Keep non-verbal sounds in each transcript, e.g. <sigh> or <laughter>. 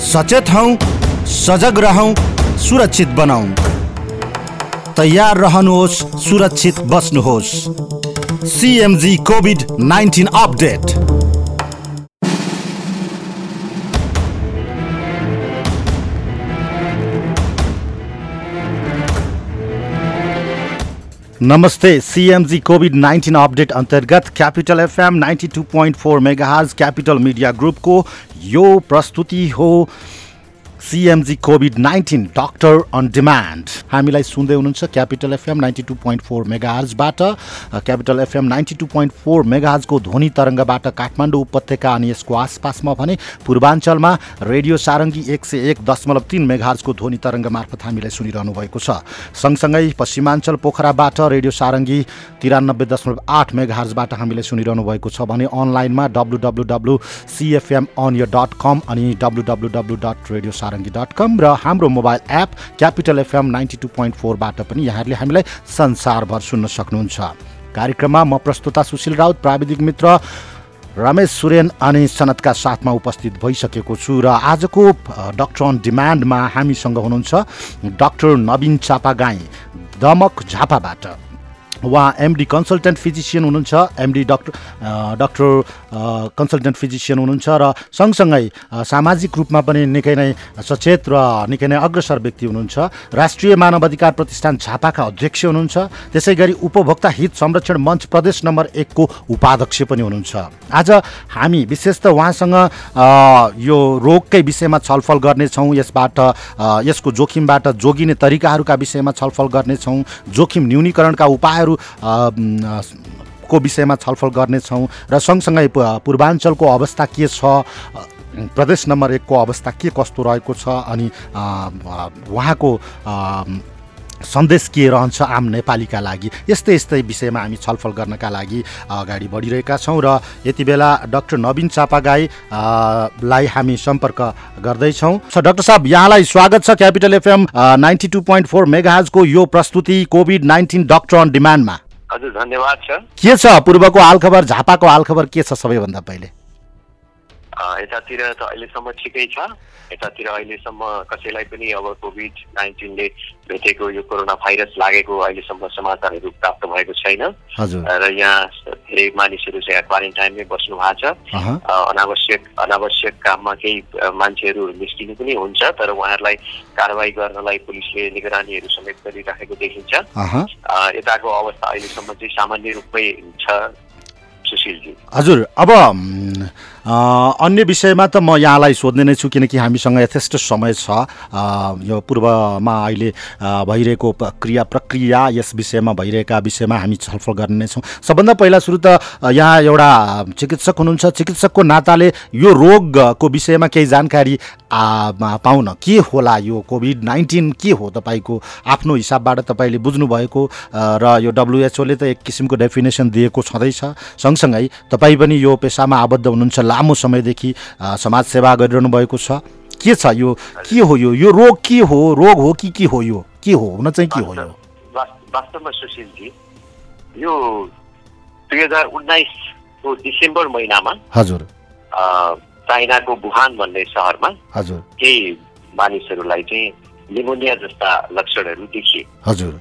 सचेत हौ सजग रहौँ सुरक्षित बनाऊ। तयार रहनुहोस् सुरक्षित बस्नुहोस्। CMG covid nineteen update. नमस्ते सीएमजी कोविड नाइन्टिन अपडेट अंतर्गत capital FM ninety two point four megahertz capital media ग्रुपको यो प्रस्तुति हो। CMG covid nineteen doctor on demand हामीलाई सुन्दै हुनुहुन्छ capital FM ninety two point four मेगाहर्जबाट capital FM ninety two point four मेगाहर्जको ध्वनि तरङ्गबाट काठमाडौँ उपत्यका अनि यसको आसपासमा भने पूर्वाञ्चलमा रेडियो सारङ्गी एक सय एक दशमलव तिन मेगाहर्जको ध्वनि तरङ्ग मार्फत हामीलाई सुनिरहनु भएको छ। सँगसँगै पश्चिमाञ्चल पोखराबाट रेडियो सारङ्गी तिरानब्बे दशमलव आठ मेगाहर्जबाट हामीलाई सुनिरहनु भएको छ भने अनलाइनमा W W W CFM on dot com अनि W W W dot radio Sarangi dot com र हाम्रो mobile app capital FM ninety two point फोरबाट पनि यहाँहरूले हामीलाई संसारभर सुन्न सक्नुहुन्छ। कार्यक्रममा म प्रस्तुता सुशील राउत प्राविधिक मित्र रमेश सुरेन अनि सनतका साथमा उपस्थित भइसकेको छु र आजको डक्टर अन डिमान्डमा हामीसँग हुनुहुन्छ डक्टर नवीन चापागाई दमक झापाबाट। उहाँ एमडी कन्सल्टेन्ट फिजिसियन हुनुहुन्छ MD doctor doctor consultant physician हुनुहुन्छ र सँगसँगै सामाजिक रूपमा पनि निकै नै सचेत र निकै नै अग्रसर व्यक्ति हुनुहुन्छ। राष्ट्रिय मानव अधिकार प्रतिष्ठान झापाका अध्यक्ष हुनुहुन्छ। त्यसै गरी उपभोक्ता हित संरक्षण मञ्च प्रदेश नम्बर एकको उपाध्यक्ष पनि हुनुहुन्छ। आज हामी विशेष त उहाँसँग यो रोगकै विषयमा छलफल गर्नेछौँ। यसबाट यसको जोखिमबाट जोगिने तरिकाहरूका विषयमा छलफल गर्नेछौँ। जोखिम न्यूनीकरणका उपायहरू को विषयमा छलफल गर्नेछौँ र सँगसँगै पूर्वाञ्चलको अवस्था के छ प्रदेश नम्बर एकको अवस्था के कस्तो रहेको छ अनि उहाँको सन्देश के रहन्छ आम नेपालीका लागि। यस्तै यस्तै विषयमा हामी छलफल गर्नका लागि अगाडि बढिरहेका छौँ र यति बेला डाक्टर नवीन चापागाई लाई हामी सम्पर्क गर्दैछौँ। छ डाक्टर साहब यहाँलाई स्वागत छ capital FM ninety two point four मेगाजको यो प्रस्तुति कोभिड नाइन्टिन डक्टर अन डिमान्डमा। हजुर धन्यवाद छ के छ? पूर्वको हालखबर झापाको हालखबर के छ सबैभन्दा पहिले? यतातिर त अहिलेसम्म ठिकै छ। यतातिर अहिलेसम्म कसैलाई पनि अब कोभिड नाइन्टिनले भेटेको यो कोरोना भाइरस लागेको अहिलेसम्म समाचारहरू प्राप्त भएको छैन। र यहाँ धेरै मानिसहरू चाहिँ क्वारेन्टाइनमै बस्नु भएको छ। अनावश्यक अनावश्यक काममा केही मान्छेहरू निस्किनु पनि हुन्छ तर उहाँहरूलाई कारवाही गर्नलाई पुलिसले निगरानीहरू समेत गरिराखेको देखिन्छ। यताको अवस्था अहिलेसम्म चाहिँ सामान्य रूपमै छ सुशीलजी। हजुर अब अन्य विषयमा त म यहाँलाई सोध्ने नै छु किनकि हामीसँग यथेष्ट समय छ। यो पूर्वमा अहिले भइरहेको क्रिया प्रक्रिया यस विषयमा भइरहेका विषयमा हामी छलफल गर्ने नै छौँ। सबभन्दा पहिला सुरु त यहाँ एउटा चिकित्सक हुनुहुन्छ। चिकित्सकको नाताले यो रोगको विषयमा केही जानकारी पाउन के होला यो कोभिड नाइन्टिन के हो तपाईँको आफ्नो हिसाबबाट तपाईँले बुझ्नुभएको? र यो डब्लुएचओले त एक किसिमको डेफिनेसन दिएको छँदैछ। सँगसँगै तपाईँ पनि यो पेसामा आबद्ध हुनुहुन्छ लामो समयदेखि समाज सेवा गरिरहनु भएको छ। के छ यो? के हो यो? यो रोग के हो? रोग हो कि के हो यो? के हो? हुन चाहिँ के हो यो? वास्तवमा सुशीलजी यो दुई हजार उन्नाइसको डिसेम्बर महिनामा हजुर। चाइनाको वुहान भन्ने सहरमा हजुर। केही मानिसहरूलाई चाहिँ निमोनिया जस्ता लक्षणहरू देखिए। हजुर।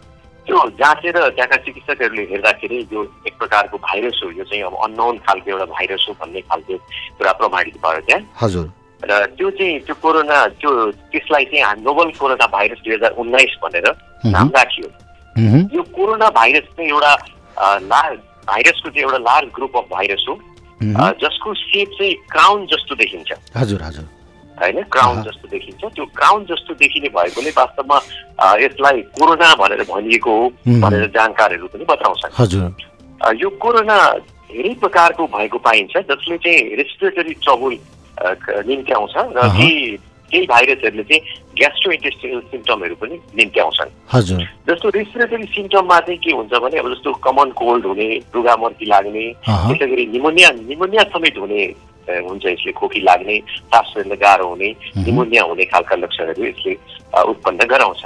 त्यो जाँचेर त्यहाँका चिकित्सकहरूले हेर्दाखेरि यो एक प्रकारको भाइरस हो यो चाहिँ अब अननोन खालको एउटा भाइरस हो भन्ने खालको कुरा प्रमाणित भयो त्यहाँ। हजुर। र त्यो चाहिँ त्यो कोरोना त्यो त्यसलाई चाहिँ नोबल कोरोना भाइरस दुई हजार उन्नाइस भनेर नाम राखियो। यो कोरोना भाइरस चाहिँ एउटा लार्ज भाइरसको चाहिँ एउटा लार्ज ग्रुप अफ भाइरस हो। जसको सेप चाहिँ क्राउन जस्तो देखिन्छ। हजुर हजुर। होइन? क्राउन जस्तो देखिन्छ। त्यो क्राउन जस्तो देखिने भएकोले वास्तवमा यसलाई कोरोना भनेर भनिएको हो भनेर जानकारहरू पनि बताउँछन् हजुर। यो कोरोना धेरै प्रकारको भएको पाइन्छ जसले चाहिँ रेस्पिरेटरी ट्रबल निम्त्याउँछ र केही केही भाइरसहरूले चाहिँ ग्यास्ट्रो इन्टेस्टिनल सिम्टमहरू पनि निम्त्याउँछन्। हजुर। जस्तो रेस्पिरेटरी सिम्टममा चाहिँ के हुन्छ भने अब जस्तो कमन कोल्ड हुने रुगा मर्की लाग्ने त्यसै गरी निमोनिया निमोनिया समेत हुने हुन्छ यसले खोकी लाग्ने सास फेर्न गाह्रो हुने निमोनिया हुने खालका लक्षणहरू यसले उत्पन्न गराउँछ।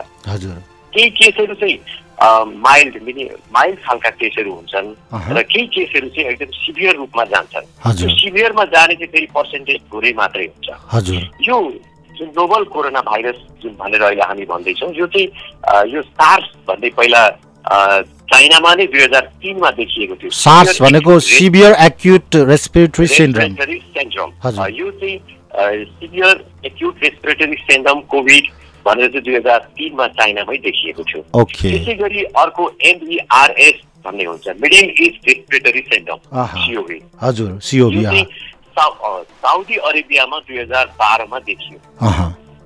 केही केसहरू चाहिँ माइल्ड मिनि माइल्ड खालका केसहरू हुन्छन् र केही केसहरू चाहिँ एकदम सिभियर रूपमा जान्छन्। त्यो सिभियरमा जाने चाहिँ फेरि पर्सेन्टेज थोरै मात्रै हुन्छ। यो जुन नोबल कोरोना भाइरस जुन भनेर अहिले हामी भन्दैछौँ यो चाहिँ यो सार्स भन्ने पहिला चाइनामा नै दुई हजार तिनमा देखिएको थियो। सार्स भनेको सिभियर एक्युट रेस्पिरेटरी सिन्ड्रोम। यो चाहिँ severe acute respiratory syndrome COVID भनेर चाहिँ दुई हजार तिनमा चाइनामै देखिएको थियो। त्यसै गरी अर्को एमइआरएस भन्ने हुन्छ middle east respiratory syndrome. CoV. हजुर अ, साउदी अरेबियामा दुई हजार बाह्रमा देखियो।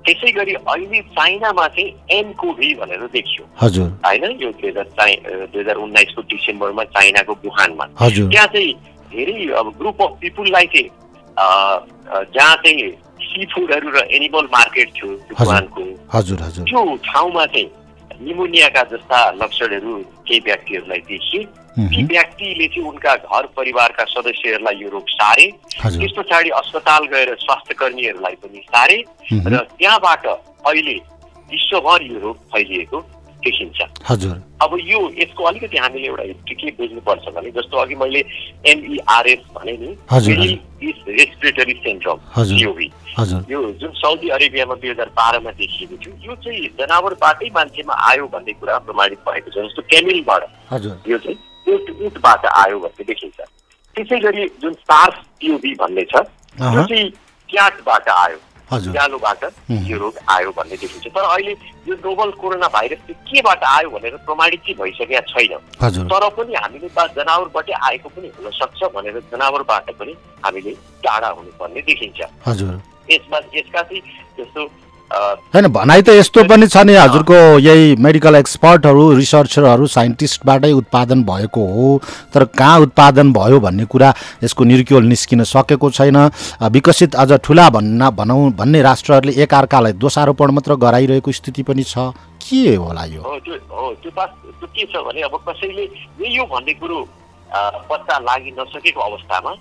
त्यसै गरी अहिले चाइनामा चाहिँ एनकोभी भनेर देखियो। हजुर। होइन? यो दुई हजार चाइ दुई हजार उन्नाइसको डिसेम्बरमा चाइनाको हजुर। त्यहाँ चाहिँ धेरै अब ग्रुप अफ पिपुललाई चाहिँ जहाँ चाहिँ सी फुडहरू र एनिमल मार्केट थियो। वुहानको हजुर हजुर। त्यो ठाउँमा चाहिँ निमोनियाका जस्ता लक्षणहरू केही व्यक्तिहरूलाई देखिए। ती व्यक्तिले चाहिँ उनका घर परिवारका सदस्यहरूलाई यो रोग सारे। त्यस पछाडि अस्पताल गएर स्वास्थ्य कर्मीहरूलाई पनि सारे। र त्यहाँबाट अहिले विश्वभर यो रोग फैलिएको देखिन्छ हजुर। अब यो यसको अलिकति हामीले एउटा हिस्ट्री के बुझ्नुपर्छ भने जस्तो अघि मैले एमइआरएस भने नि रेस्पिरेटरी सिन्ड्रोम यो जुन साउदी अरेबियामा दुई हजार बाह्रमा देखिएको थियो यो चाहिँ जनावरबाटै मान्छेमा आयो भन्ने कुरा प्रमाणित भएको छ जस्तो क्यामिलबाट यो चाहिँ उट उटबाट आयो भन्ने देखिन्छ। त्यसै गरी जुन सार्स टिओबी भन्ने छ अहँ। यो चाहिँ क्याटबाट आयो। हुँ। यो रोग आयो भन्ने देखिन्छ। तर अहिले यो नोबल कोरोना भाइरस चाहिँ केबाट आयो भनेर प्रमाणित चाहिँ भइसकेका छैन। तर पनि हामीले जनावरबाटै आएको पनि हुन सक्छ भनेर जनावरबाट पनि हामीले टाढा हुनुपर्ने देखिन्छ। यसमा यसका चाहिँ जस्तो होइन भनाइ त यस्तो पनि छ नि हजुरको यही मेडिकल एक्सपर्टहरू रिसर्चरहरू साइन्टिस्टबाटै उत्पादन भएको हो। तर कहाँ उत्पादन भयो भन्ने कुरा यसको निर्क्योल निस्किन सकेको छैन। विकसित अझ ठुला भन्न भनौँ भन्ने राष्ट्रहरूले एकअर्कालाई दोषारोपण मात्र गराइरहेको स्थिति पनि छ। के होला यो? के छ भने अब कसैले हो भन्ने कुरो पत्ता लागि नसकेको अवस्थामा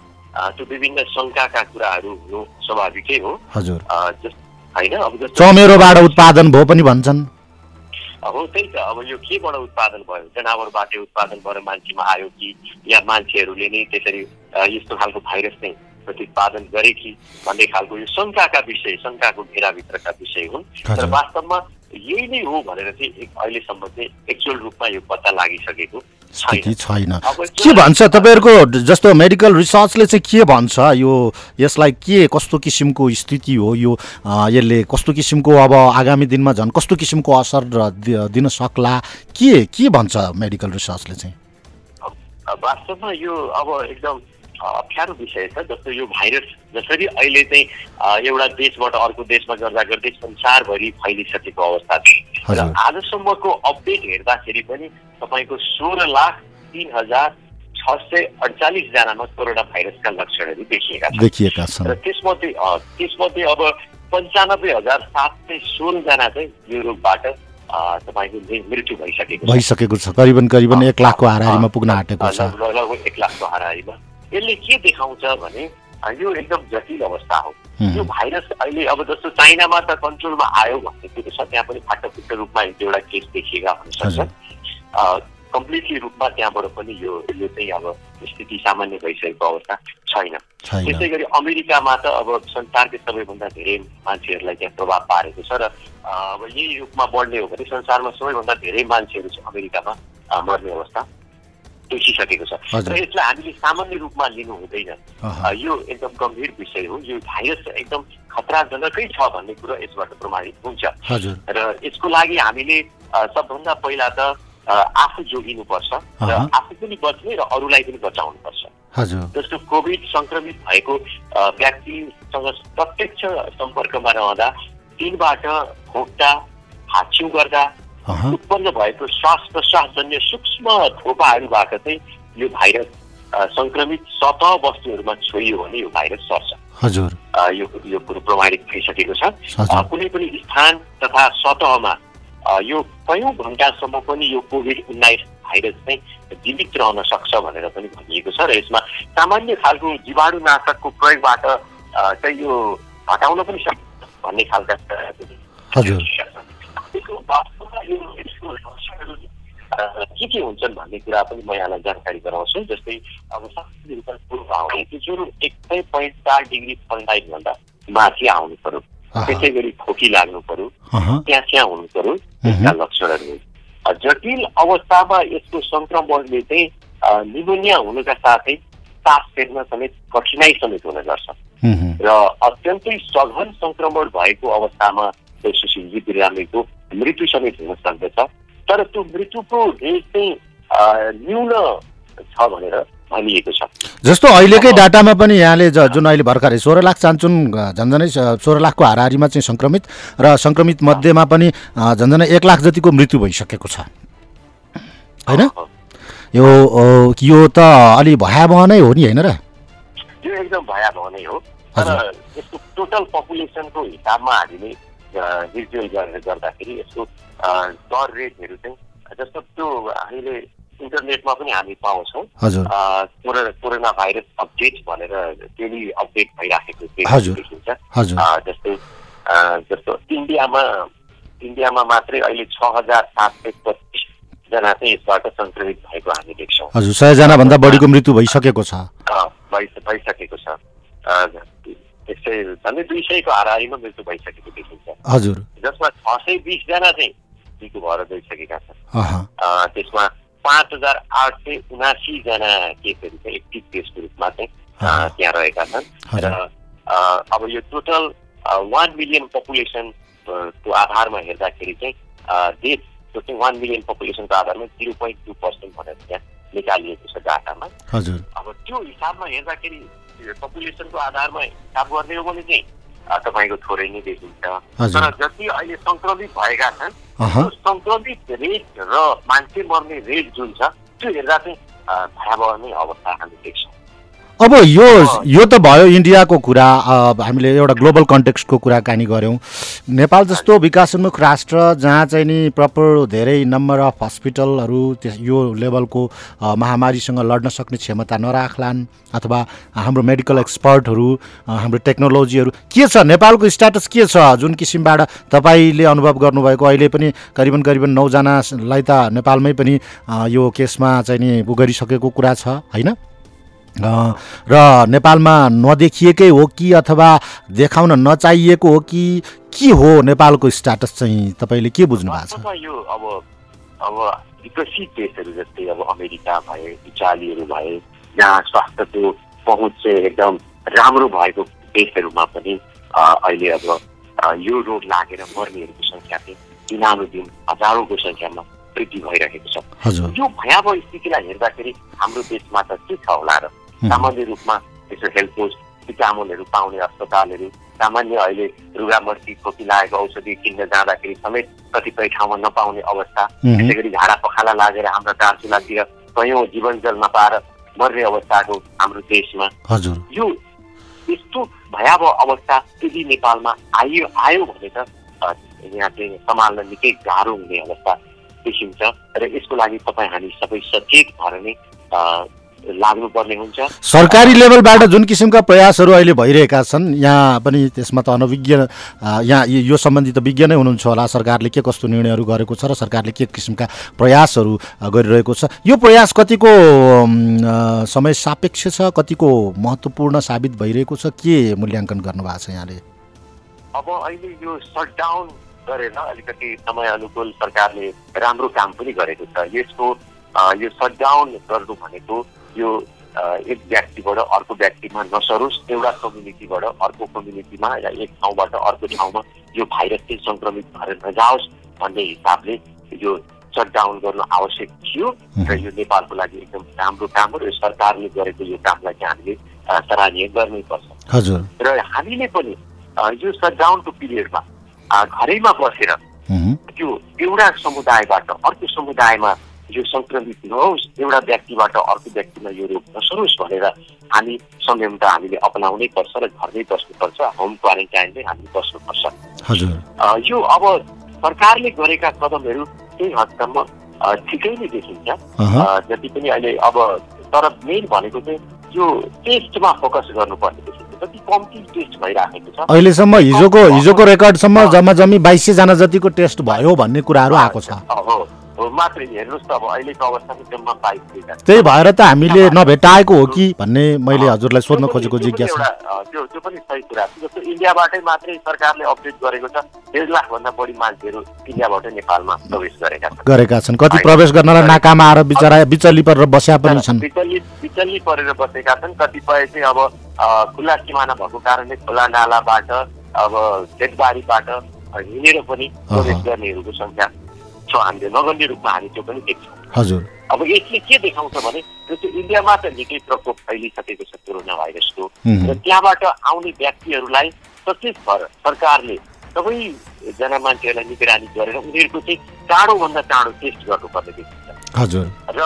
त्यो विभिन्न शङ्काका कुराहरू हुनु स्वाभाविकै हो। हजुर। अब चमेरोबाट उत्पादन भयो पनि भन्छन्। हो त्यही त अब यो केबाट उत्पादन भयो? जनावरबाटै उत्पादन भएर मान्छेमा आयो कि या मान्छेहरूले नै त्यसरी यस्तो खालको भाइरस नै प्रतिपादन गरे कि भन्ने खालको यो शङ्काका विषय शङ्काको घेराभित्रका विषय हुन्। तर। वास्तवमा यही नै हो भनेर चाहिँ अहिलेसम्म चाहिँ एक्चुअल रूपमा यो पत्ता लागिसकेको छैन। के भन्छ तपाईँहरूको जस्तो मेडिकल रिसर्चले चाहिँ के भन्छ? यो यसलाई के कस्तो किसिमको स्थिति हो? यो यसले कस्तो किसिमको अब आगामी दिनमा झन् कस्तो किसिमको असर दिन सक्ला? के के भन्छ मेडिकल रिसर्चले चाहिँ? वास्तवमा यो अब एकदम अप्ठ्यारो विषय छ जस्तो यो भाइरस जसरी अहिले चाहिँ एउटा देशबाट अर्को देशमा गर्दा गर्दै संसारभरि फैलिसकेको अवस्था छ। र। आजसम्मको अपडेट हेर्दाखेरि पनि तपाईँको सोह्र लाख तिन हजार छ सय अडचालिसजनामा कोरोना भाइरसका लक्षणहरू देखिएका छन्। र त्यसमध्ये त्यसमध्ये अब पन्चानब्बे हजार सात सय सोह्रजना चाहिँ यो रोगबाट तपाईँको मृत्यु भइसकेको भइसकेको छ। करिबन करिबन एक लाखको हाराहारीमा पुग्न आँटेको छ। लगभग लगभग एक लाखको हाराहारीमा। यसले के देखाउँछ भने यो एकदम जटिल अवस्था हो। यो भाइरस अहिले अब जस्तो चाइनामा त कन्ट्रोलमा आयो भन्ने कुरो छ त्यहाँ पनि फाटफुट्ट रूपमा एक दुईवटा केस देखिएका हुन हजुर। सक्छ कम्प्लिटली रूपमा त्यहाँबाट पनि यो यो चाहिँ अब स्थिति सामान्य भइसकेको अवस्था छैन। त्यसै गरी अमेरिकामा त अब संसारकै सबैभन्दा धेरै मान्छेहरूलाई त्यहाँ प्रभाव पारेको छ र अब यही रूपमा बढ्ने हो भने संसारमा सबैभन्दा धेरै मान्छेहरू चाहिँ अमेरिकामा मर्ने अवस्था। देखिसकेको छ। र यसलाई हामीले सामान्य रूपमा लिनु हुँदैन। यो एकदम गम्भीर विषय हो। यो भाइरस एकदम खतराजनकै छ भन्ने कुरो यसबाट प्रमाणित हुन्छ। र यसको लागि हामीले सबभन्दा पहिला त आफू जोगिनुपर्छ र। आफू पनि बच्ने र अरूलाई पनि बचाउनुपर्छ। जस्तो कोभिड सङ्क्रमित भएको व्यक्तिसँग प्रत्यक्ष सम्पर्कमा रहँदा तिनबाट खोक्दा हाच्छिउ गर्दा। उत्पन्न भएको श्वास प्रश्वासजन्य सूक्ष्म थोपाहरूबाट चाहिँ यो भाइरस सङ्क्रमित सतह वस्तुहरूमा छोइयो भने यो भाइरस सर्छ। हजुर। यो यो कुरो प्रमाणित भइसकेको छ। कुनै पनि स्थान तथा सतहमा यो कयौँ घन्टासम्म पनि यो कोभिड उन्नाइस भाइरस चाहिँ जीवित रहन सक्छ भनेर पनि भनिएको छ र यसमा सामान्य खालको जीवाणुनाशकको प्रयोगबाट चाहिँ यो हटाउन पनि सक्छ भन्ने खालका हजुर। यसको यसको के के हुन्छन् भन्ने कुरा पनि म यहाँलाई जानकारी गराउँछु जस्तै अब आउने त्यो ज्वरो एक सय पोइन्ट चार डिग्री फरेनहाइटभन्दा माथि आउनु अहँ। त्यसै गरी खोकी लाग्नु अहँ, त्यहाँ त्यहाँ हुनु पर्यो त्यसका लक्षणहरू जटिल अवस्थामा यसको सङ्क्रमणले चाहिँ निमोनिया हुनुका साथै सास फेर्न समेत कठिनाइ समेत हुन गर्छ। र अत्यन्तै सघन सङ्क्रमण भएको अवस्थामा सुशीलजी बिरामीको मृत्यु समेत हुन सक्दछ तर त्यो मृत्युको रेट चाहिँ न्यून छ भनेर भनिएको छ जस्तो अहिलेकै डाटामा पनि यहाँले जुन अहिले भर्खरै सोह्र लाख चान्चुन झन्झनै सोह्र लाखको हाराहारीमा चाहिँ सङ्क्रमित र सङ्क्रमित मध्येमा पनि झन्झनै एक लाख जतिको मृत्यु भइसकेको छ होइन यो यो त अलि भयावह नै हो नि होइन र यो एकदम भयावह नै हो तर। यसको टोटल पपुलेसनको हिसाबमा हामीले रिजुअल गरेर गर्दाखेरि यसको दर रेटहरू चाहिँ जस्तो त्यो हामीले इन्टरनेटमा पनि हामी पाउँछौँ। कोरोना कोरोना भाइरस अपडेट भनेर डेली अपडेट भइराखेको। देखिन्छ। जस्तै जस्तो इन्डियामा इन्डियामा मात्रै अहिले छ हजार सात सय पच्चिसजना चाहिँ यसबाट सङ्क्रमित भएको हामी देख्छौँ। हजुर सयजनाभन्दा बढीको मृत्यु भइसकेको छ। भइसकेको छ। अ, त्यस्तै झन्डै दुई सयको हाराहारीमा मृत्यु भइसकेको देखिन्छ। हजुर। जसमा छ सय बिसजना चाहिँ निको भएर गइसकेका छन्। त्यसमा पाँच हजार आठ सय उनासीजना केसहरू चाहिँ एक्टिभ केसको रूपमा चाहिँ त्यहाँ रहेका छन्। र अब यो टोटल वान मिलियन पपुलेसन को आधारमा हेर्दाखेरि चाहिँ देशको चाहिँ वान मिलियन पपुलेसनको आधारमा जिरो पोइन्ट टू पर्सेन्ट भनेर त्यहाँ निकालिएको छ डाटामा। हजुर। अब त्यो हिसाबमा हेर्दाखेरि पपुलेसनको आधारमा हिसाब गर्ने हो भने चाहिँ तपाईँको थोरै नै देखिन्छ। तर जति अहिले सङ्क्रमित भएका छन् त्यो सङ्क्रमित रेट र मान्छे मर्ने रेट जुन छ त्यो हेर्दा चाहिँ अ, भयावह नै अवस्था हामी देख्छौँ। अब यो यो त भयो इन्डियाको कुरा हामीले एउटा ग्लोबल कन्टेक्स्टको कुराकानी गऱ्यौँ। नेपाल जस्तो विकासोन्मुख राष्ट्र जहाँ चाहिँ नि प्रपर धेरै नम्बर अफ हस्पिटलहरू त्यस यो लेभलको महामारीसँग लड्न सक्ने क्षमता नराख्लान् अथवा हाम्रो मेडिकल एक्सपर्टहरू हाम्रो टेक्नोलोजीहरू के छ? नेपालको स्ट्याटस के छ? जुन किसिमबाट तपाईँले अनुभव गर्नुभएको अहिले पनि करिबन करिबन नौजनालाई त नेपालमै पनि यो केसमा चाहिँ नि उ गरिसकेको कुरा छ होइन? र नेपालमा नदेखिएकै हो कि अथवा देखाउन नचाहिएको हो कि के हो नेपालको स्ट्याटस चाहिँ तपाईँले के बुझ्नु भएको छ? यो अब अब विकसित देशहरू जस्तै अब अमेरिका भए इटालीहरू भए जहाँ स्वास्थ्यको पहुँच चाहिँ एकदम राम्रो भएको देशहरूमा पनि अहिले अब यो रोग लागेर मर्नेहरूको सङ्ख्या चाहिँ दिनानुदिन हजारौँको सङ्ख्यामा वृद्धि भइरहेको छ। यो भयावह स्थितिलाई हेर्दाखेरि हाम्रो देशमा त के छ होला र? सामान्य रूपमा यसो हेल्थ पोस्ट विटामिनहरू पाउने अस्पतालहरू सामान्य अहिले रुगा मर्की खोकी लागेको औषधि किन्न जाँदाखेरि समेत कतिपय ठाउँमा नपाउने अवस्था। त्यसै गरी झाडा पखाला लागेर हाम्रा दार्चुलातिर कयौँ जीवन जल नपाएर मर्ने अवस्थाको हाम्रो देशमा। हजुर। यो यस्तो भयावह अवस्था यदि नेपालमा आइयो आयो भने त यहाँ चाहिँ सम्हाल्न निकै गाह्रो हुने अवस्था। देखिन्छ र यसको लागि तपाईँ हामी सबै सचेत भएर नै लाग्नुपर्ने हुन्छ। सरकारी लेभलबाट जुन किसिमका प्रयासहरू अहिले भइरहेका छन् यहाँ पनि त्यसमा त अनभिज्ञ अ, यहाँ यो सम्बन्धी त विज्ञ नै हुनुहुन्छ होला। सरकारले के कस्तो निर्णयहरू गरेको छ र सरकारले के किसिमका प्रयासहरू गरिरहेको छ? यो प्रयास कतिको समय सापेक्ष छ? कतिको महत्त्वपूर्ण साबित भइरहेको छ? के मूल्याङ्कन गर्नुभएको छ यहाँले? अब अहिले यो सटडाउन गरेर अलिकति समय अनुकूल सरकारले राम्रो काम पनि गरेको छ। यसको यो सटडाउन गर्नु भनेको यो एक व्यक्तिबाट अर्को व्यक्तिमा नसरोस्। एउटा कम्युनिटीबाट अर्को कम्युनिटीमा या एक ठाउँबाट अर्को ठाउँमा यो भाइरस चाहिँ सङ्क्रमित भएर नजाओस् भन्ने हिसाबले यो सटडाउन गर्नु आवश्यक थियो र यो नेपालको लागि एकदम राम्रो काम हो र यो सरकारले गरेको यो कामलाई चाहिँ हामीले सराहनीय गर्नैपर्छ। हजुर। र हामीले पनि यो सटडाउनको पिरियडमा घरैमा बसेर त्यो एउटा समुदायबाट अर्को समुदायमा यो सङ्क्रमित नहोस् एउटा व्यक्तिबाट अर्को व्यक्तिमा यो रोग नसरोस् भनेर हामी संयमता हामीले अपनाउनै पर्छ र घरमै बस्नुपर्छ होम क्वारेन्टाइनमै हामीले बस्नुपर्छ हजुर अ, यो अब सरकारले गरेका कदमहरू केही हदसम्म ठिकै नै देखिन्छ जति पनि अहिले अब तर मेन भनेको चाहिँ यो टेस्टमा फोकस गर्नुपर्ने जति कम्ती टेस्ट भइराखेको छ। अहिलेसम्म हिजोको हिजोको रेकर्डसम्म जम्मा जम्मी बाइस सयजना जतिको टेस्ट भयो भन्ने कुराहरू आएको छ। मात्रै हेर्नुहोस् त अब अहिलेको अवस्थामा जम्मा बाइस लिटर त्यही भएर त हामीले नभेटाएको हो कि भन्ने मैले हजुरलाई सोध्न खोजेको जिज्ञासा। त्यो त्यो पनि सही कुरा जस्तो इन्डियाबाटै मात्रै सरकारले अपडेट गरेको छ डेढ लाखभन्दा बढी मान्छेहरू इन्डियाबाटै नेपालमा प्रवेश गरेका छन्। गरेका छन्। कति प्रवेश गर्नलाई नाकामा आएर बिचरा बिचली परेर बस्या पनि छन्। विचलित विचलित परेर बसेका छन्। कतिपय चाहिँ अब अ, खुला सिमाना भएको कारणले खोला नालाबाट अब खेतबारीबाट हिँडेर पनि प्रवेश। गर्नेहरूको सङ्ख्या छ हामीले नगन्य रूपमा हामी त्यो पनि देख्छौँ। हजुर। अब यसले के देखाउँछ भने जस्तो इन्डियामा त निकै प्रकोप फैलिसकेको छ कोरोना भाइरसको र त्यहाँबाट आउने व्यक्तिहरूलाई सचेत भएर सरकारले सबैजना मान्छेहरूलाई निगरानी गरेर उनीहरूको चाहिँ चाँडोभन्दा चाँडो टेस्ट गर्नुपर्ने देखिन्छ। हजुर। र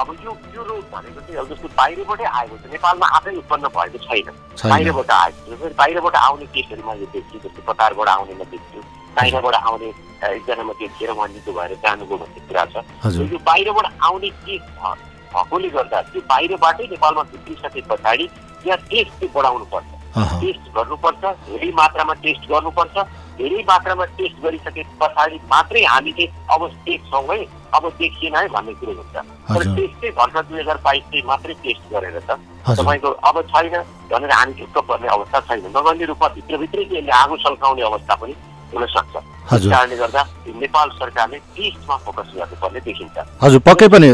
अब यो यो रोग भनेको चाहिँ अब जस्तो बाहिरबाटै आएको छ। नेपालमा आफै उत्पन्न भएको छैन। बाहिरबाट आएको बाहिरबाट आउने केसहरूमा यो देख्छु जस्तो कतारबाट आउनेमा देख्छु। चाइनाबाट आउने एकजनामा देखेर मन्दिरको भएर जानुको भन्ने कुरा छ। यो बाहिरबाट आउने भ- भएकोले गर्दा त्यो बाहिरबाटै नेपालमा भित्रिसके पछाडि त्यहाँ टेस्ट चाहिँ बढाउनु पर्छ अहँ, टेस्ट गर्नुपर्छ धेरै मात्रामा टेस्ट गर्नुपर्छ धेरै मात्रामा टेस्ट गरिसके पछाडि मात्रै हामी चाहिँ अब सेफ छौँ है अब देखिएन है भन्ने कुरो हुन्छ। तर टेस्ट चाहिँ भर्खर दुई हजार बाइस चाहिँ मात्रै टेस्ट गरेर हजुर। तपाईँको अब छैन भनेर हामी ढुक्क पर्ने अवस्था छैन। नगर्ने रूपमा भित्रभित्रै चाहिँ यसले आगो सल्काउने अवस्था पनि हुन सक्छ। त्यस हजुर। कारणले गर्दा नेपाल सरकारले टेस्टमा फोकस गर्नुपर्ने देखिन्छ। हजुर पक्कै पनि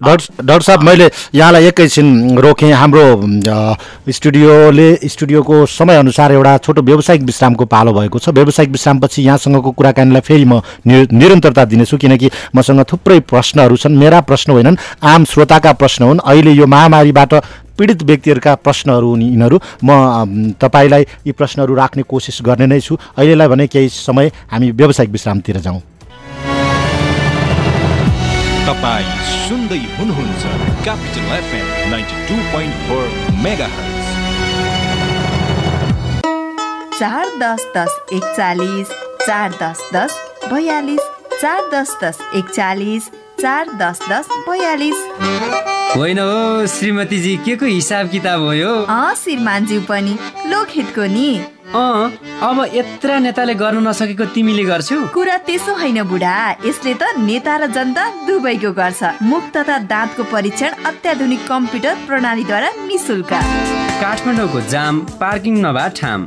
डाक्टर साहब मैले यहाँलाई एकैछिन रोकेँ। हाम्रो स्टुडियोले स्टुडियोको समयअनुसार एउटा छोटो व्यावसायिक विश्रामको पालो भएको छ। व्यावसायिक विश्रामपछि यहाँसँगको कुराकानीलाई फेरि म निरन्तरता दिनेछु किनकि मसँग थुप्रै प्रश्नहरू छन्। मेरा प्रश्न होइनन् आम श्रोताका प्रश्न हुन्। अहिले यो महामारीबाट पीडित व्यक्तिहरूका प्रश्नहरू हुन् यिनीहरू। म तपाईँलाई यी प्रश्नहरू राख्ने कोसिस गर्ने नै छु। अहिलेलाई भने केही समय हामी व्यावसायिक विश्रामतिर जाउँ। तपाईँ सुन्दै हुनुहुन्छ capital FM ninety two point four mega चार दस दस एकचालिस चार दस दस बयालिस चार दस दस एकचालिस। चार दस दस बयालिस। होइन हो श्रीमतीजी के को हिसाब किताब हो यो? अँ श्रीमानज्यू पनि लोकहितको नि। अँ अब यत्र नेताले गर्नु नसकेको तिमीले गर्छौ? कुरा त्यसो होइन बुढा यसले त नेता र जनता दुवैको गर्छ। मुख तथा दाँतको परीक्षण अत्याधुनिक कम्प्युटर प्रणालीद्वारा निशुल्क काठमाडौँको जाम पार्किङ नभए ठाम।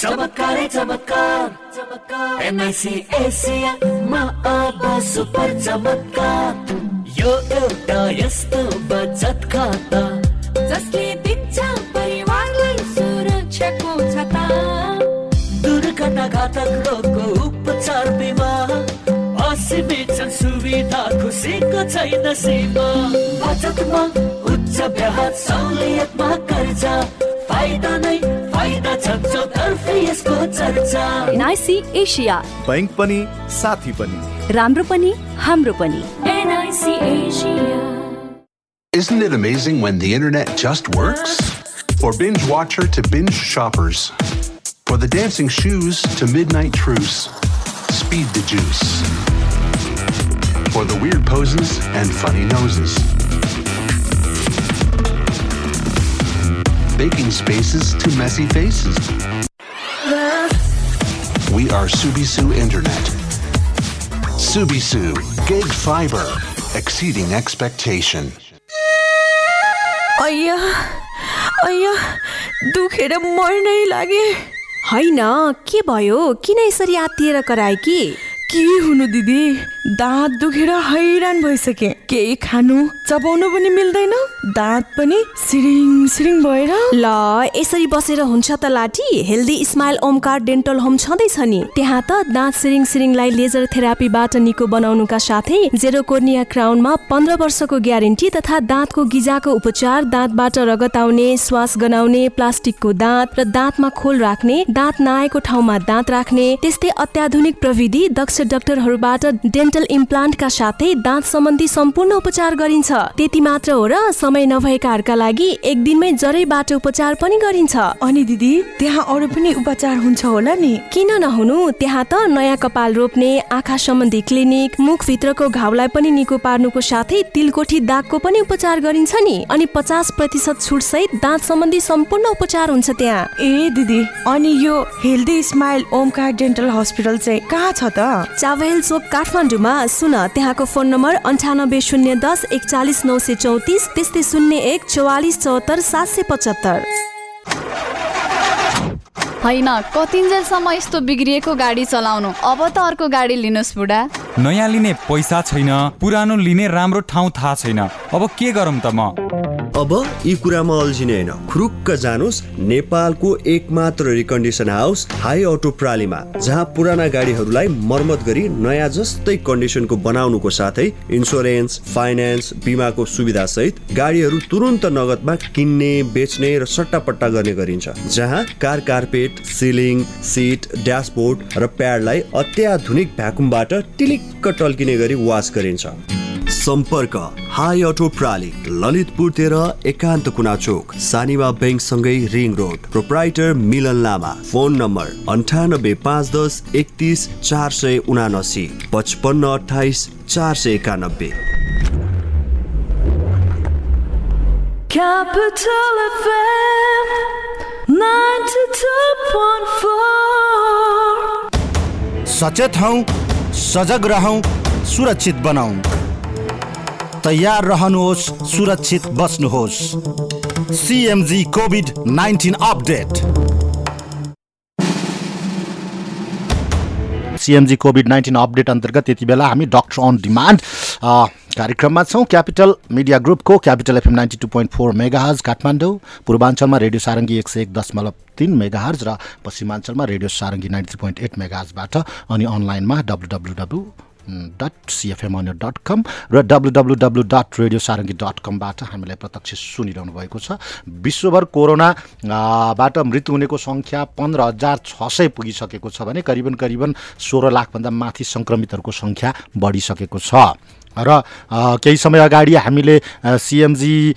चमत्कारै चमत्कार। एमआइसी एसियामा अब सुपर चमत्कार। यो एउटा यस्तो बचत खाता। जसले दिन्छ परिवारलाई सुरक्षाको छता। दुर्घटना घातक रोगको उपचार बिमा। असीमित छन् सुविधा खुसीको छैन सीमा। बचतमा उच्च ब्याज सहुलियतमा कर्जा। फाइदा नै फाइदा छ चौतर्फ यसको चर्चा एनआइसी एसिया बैंक पनि साथी पनि राम्रो पनि हाम्रो पनि NIC Asia Isn't it amazing when the internet just works? For binge watcher to binge shoppers. For the dancing shoes to midnight truce. Speed the juice. For the weird poses and funny noses. Baking spaces to messy faces. We are Subisu Internet. Subisu Gig Fiber. Exceeding expectation. अय्या अय्या दुखेर मर्नै लागे होइन के भयो किन यसरी आत्तिएर कराए कि के हुनु दिदी? दाँत दुखेर हैरान भइसके। केही खानु चबाउनु पनि मिल्दैन। दाँत पनि सिरिङ सिरिङ भएर। ल यसरी बसेर हुन्छ त लाठी। Healthy smile Omkar dental home छँदैछ नि। त्यहाँ त दाँत सिरिङ सिरिङलाई लेजर थेरापीबाट निको बनाउनुका साथै जेरो कोर्निया क्राउनमा पन्ध्र वर्षको ग्यारेन्टी तथा दाँतको गिजाको उपचार दाँतबाट रगत आउने श्वास गनाउने प्लास्टिकको दाँत र दाँतमा खोल राख्ने दाँत नआएको ठाउँमा दाँत राख्ने त्यस्तै अत्याधुनिक प्रविधि दक्ष डाक्टरहरूबाट डेन्टल डेन्टल इम्प्लान्टका साथै दाँत सम्बन्धी सम्पूर्ण उपचार गरिन्छ। त्यति मात्र हो र समय नभएकाहरूका लागि एक दिनमै जरैबाट उपचार पनि गरिन्छ। अनि दिदी त्यहाँ अरू पनि उपचार हुन्छ होला नि? किन नहुनु? त्यहाँ त नयाँ कपाल रोप्ने आँखा सम्बन्धी क्लिनिक मुखभित्रको घाउलाई पनि निको पार्नुको साथै तिलकोठी दागको पनि उपचार गरिन्छ नि। अनि पचास प्रतिशत छुट सहित दाँत सम्बन्धी सम्पूर्ण उपचार हुन्छ त्यहाँ। ए दिदी अनि यो healthy smile Omkar dental hospital चाहिँ कहाँ छ त? चावहेल चोक काठमाडौँमा सुन त्यहाँको फोन नम्बर अन्ठानब्बे शून्य दस एकचालिस नौ सय चौतिस त्यस्तै शून्य एक चौवालिस चौहत्तर सात सय पचहत्तर। होइन कतिन्जेलसम्म यस्तो बिग्रिएको गाडी चलाउनु? अब त अर्को गाडी लिनुहोस् बुढा। नयाँ लिने पैसा छैन पुरानो लिने राम्रो ठाउँ थाहा छैन। अब के गरौँ त म? अब यी कुरामा अल्झिने होइन। खुरुक्क जानुहोस् नेपालको एकमात्र रिकन्डिसन हाउस हाई अटो प्रालीमा जहाँ पुराना गाडीहरूलाई मर्मत गरी नयाँ जस्तै कन्डिसनको बनाउनुको साथै इन्सुरेन्स फाइनेन्स बिमाको सुविधा सहित गाडीहरू तुरुन्त नगदमा किन्ने बेच्ने र सट्टापट्टा गर्ने गरिन्छ जहाँ car carpet ceiling seat dashboard र प्याडलाई अत्याधुनिक भ्याकुमबाट टिलिक्क टल्किने गरी वास गरिन्छ। सम्पर्क हाई अटो प्राली ललितपुर तेह्र एकान्त कुना चोक Sanima ब्याङ्कसँगै ring road proprietor Milan Lama phone number अन्ठानब्बे पाँच दस एकतिस चार सय उनासी पचपन्न अठाइस चार सय एकानब्बे। Capital FM 92.4 सचेत हौ सजग रहौं सुरक्षित बनाऊ। तयार रहनुहोस् सुरक्षित बस्नुहोस्। CMG covid nineteen update. CMG covid nineteen update अन्तर्गत यति बेला हामी डक्टर अन डिमान्ड कार्यक्रममा छौँ। क्यापिटल मिडिया ग्रुपको capital FM ninety two point four megahertz Kathmandu पूर्वाञ्चलमा radio Sarangi एक सय एक दशमलव तिन मेगाहर्ज र पश्चिमाञ्चलमा radio Sarangi ninety three point eight मेगाहजबाट अनि अनलाइनमा डब्लु डब्लु डब्लु डट सिएफएमअनियर डट कम र W W W dot radio Sarangi dot कमबाट हामीलाई प्रत्यक्ष सुनिरहनु भएको छ। विश्वभर कोरोना आ, बाट मृत्यु हुनेको सङ्ख्या पन्ध्र हजार छ सय पुगिसकेको छ भने करिबन करिबन सोह्र लाखभन्दा माथि सङ्क्रमितहरूको सङ्ख्या बढिसकेको छ। र केही समय अगाडि हामीले CMG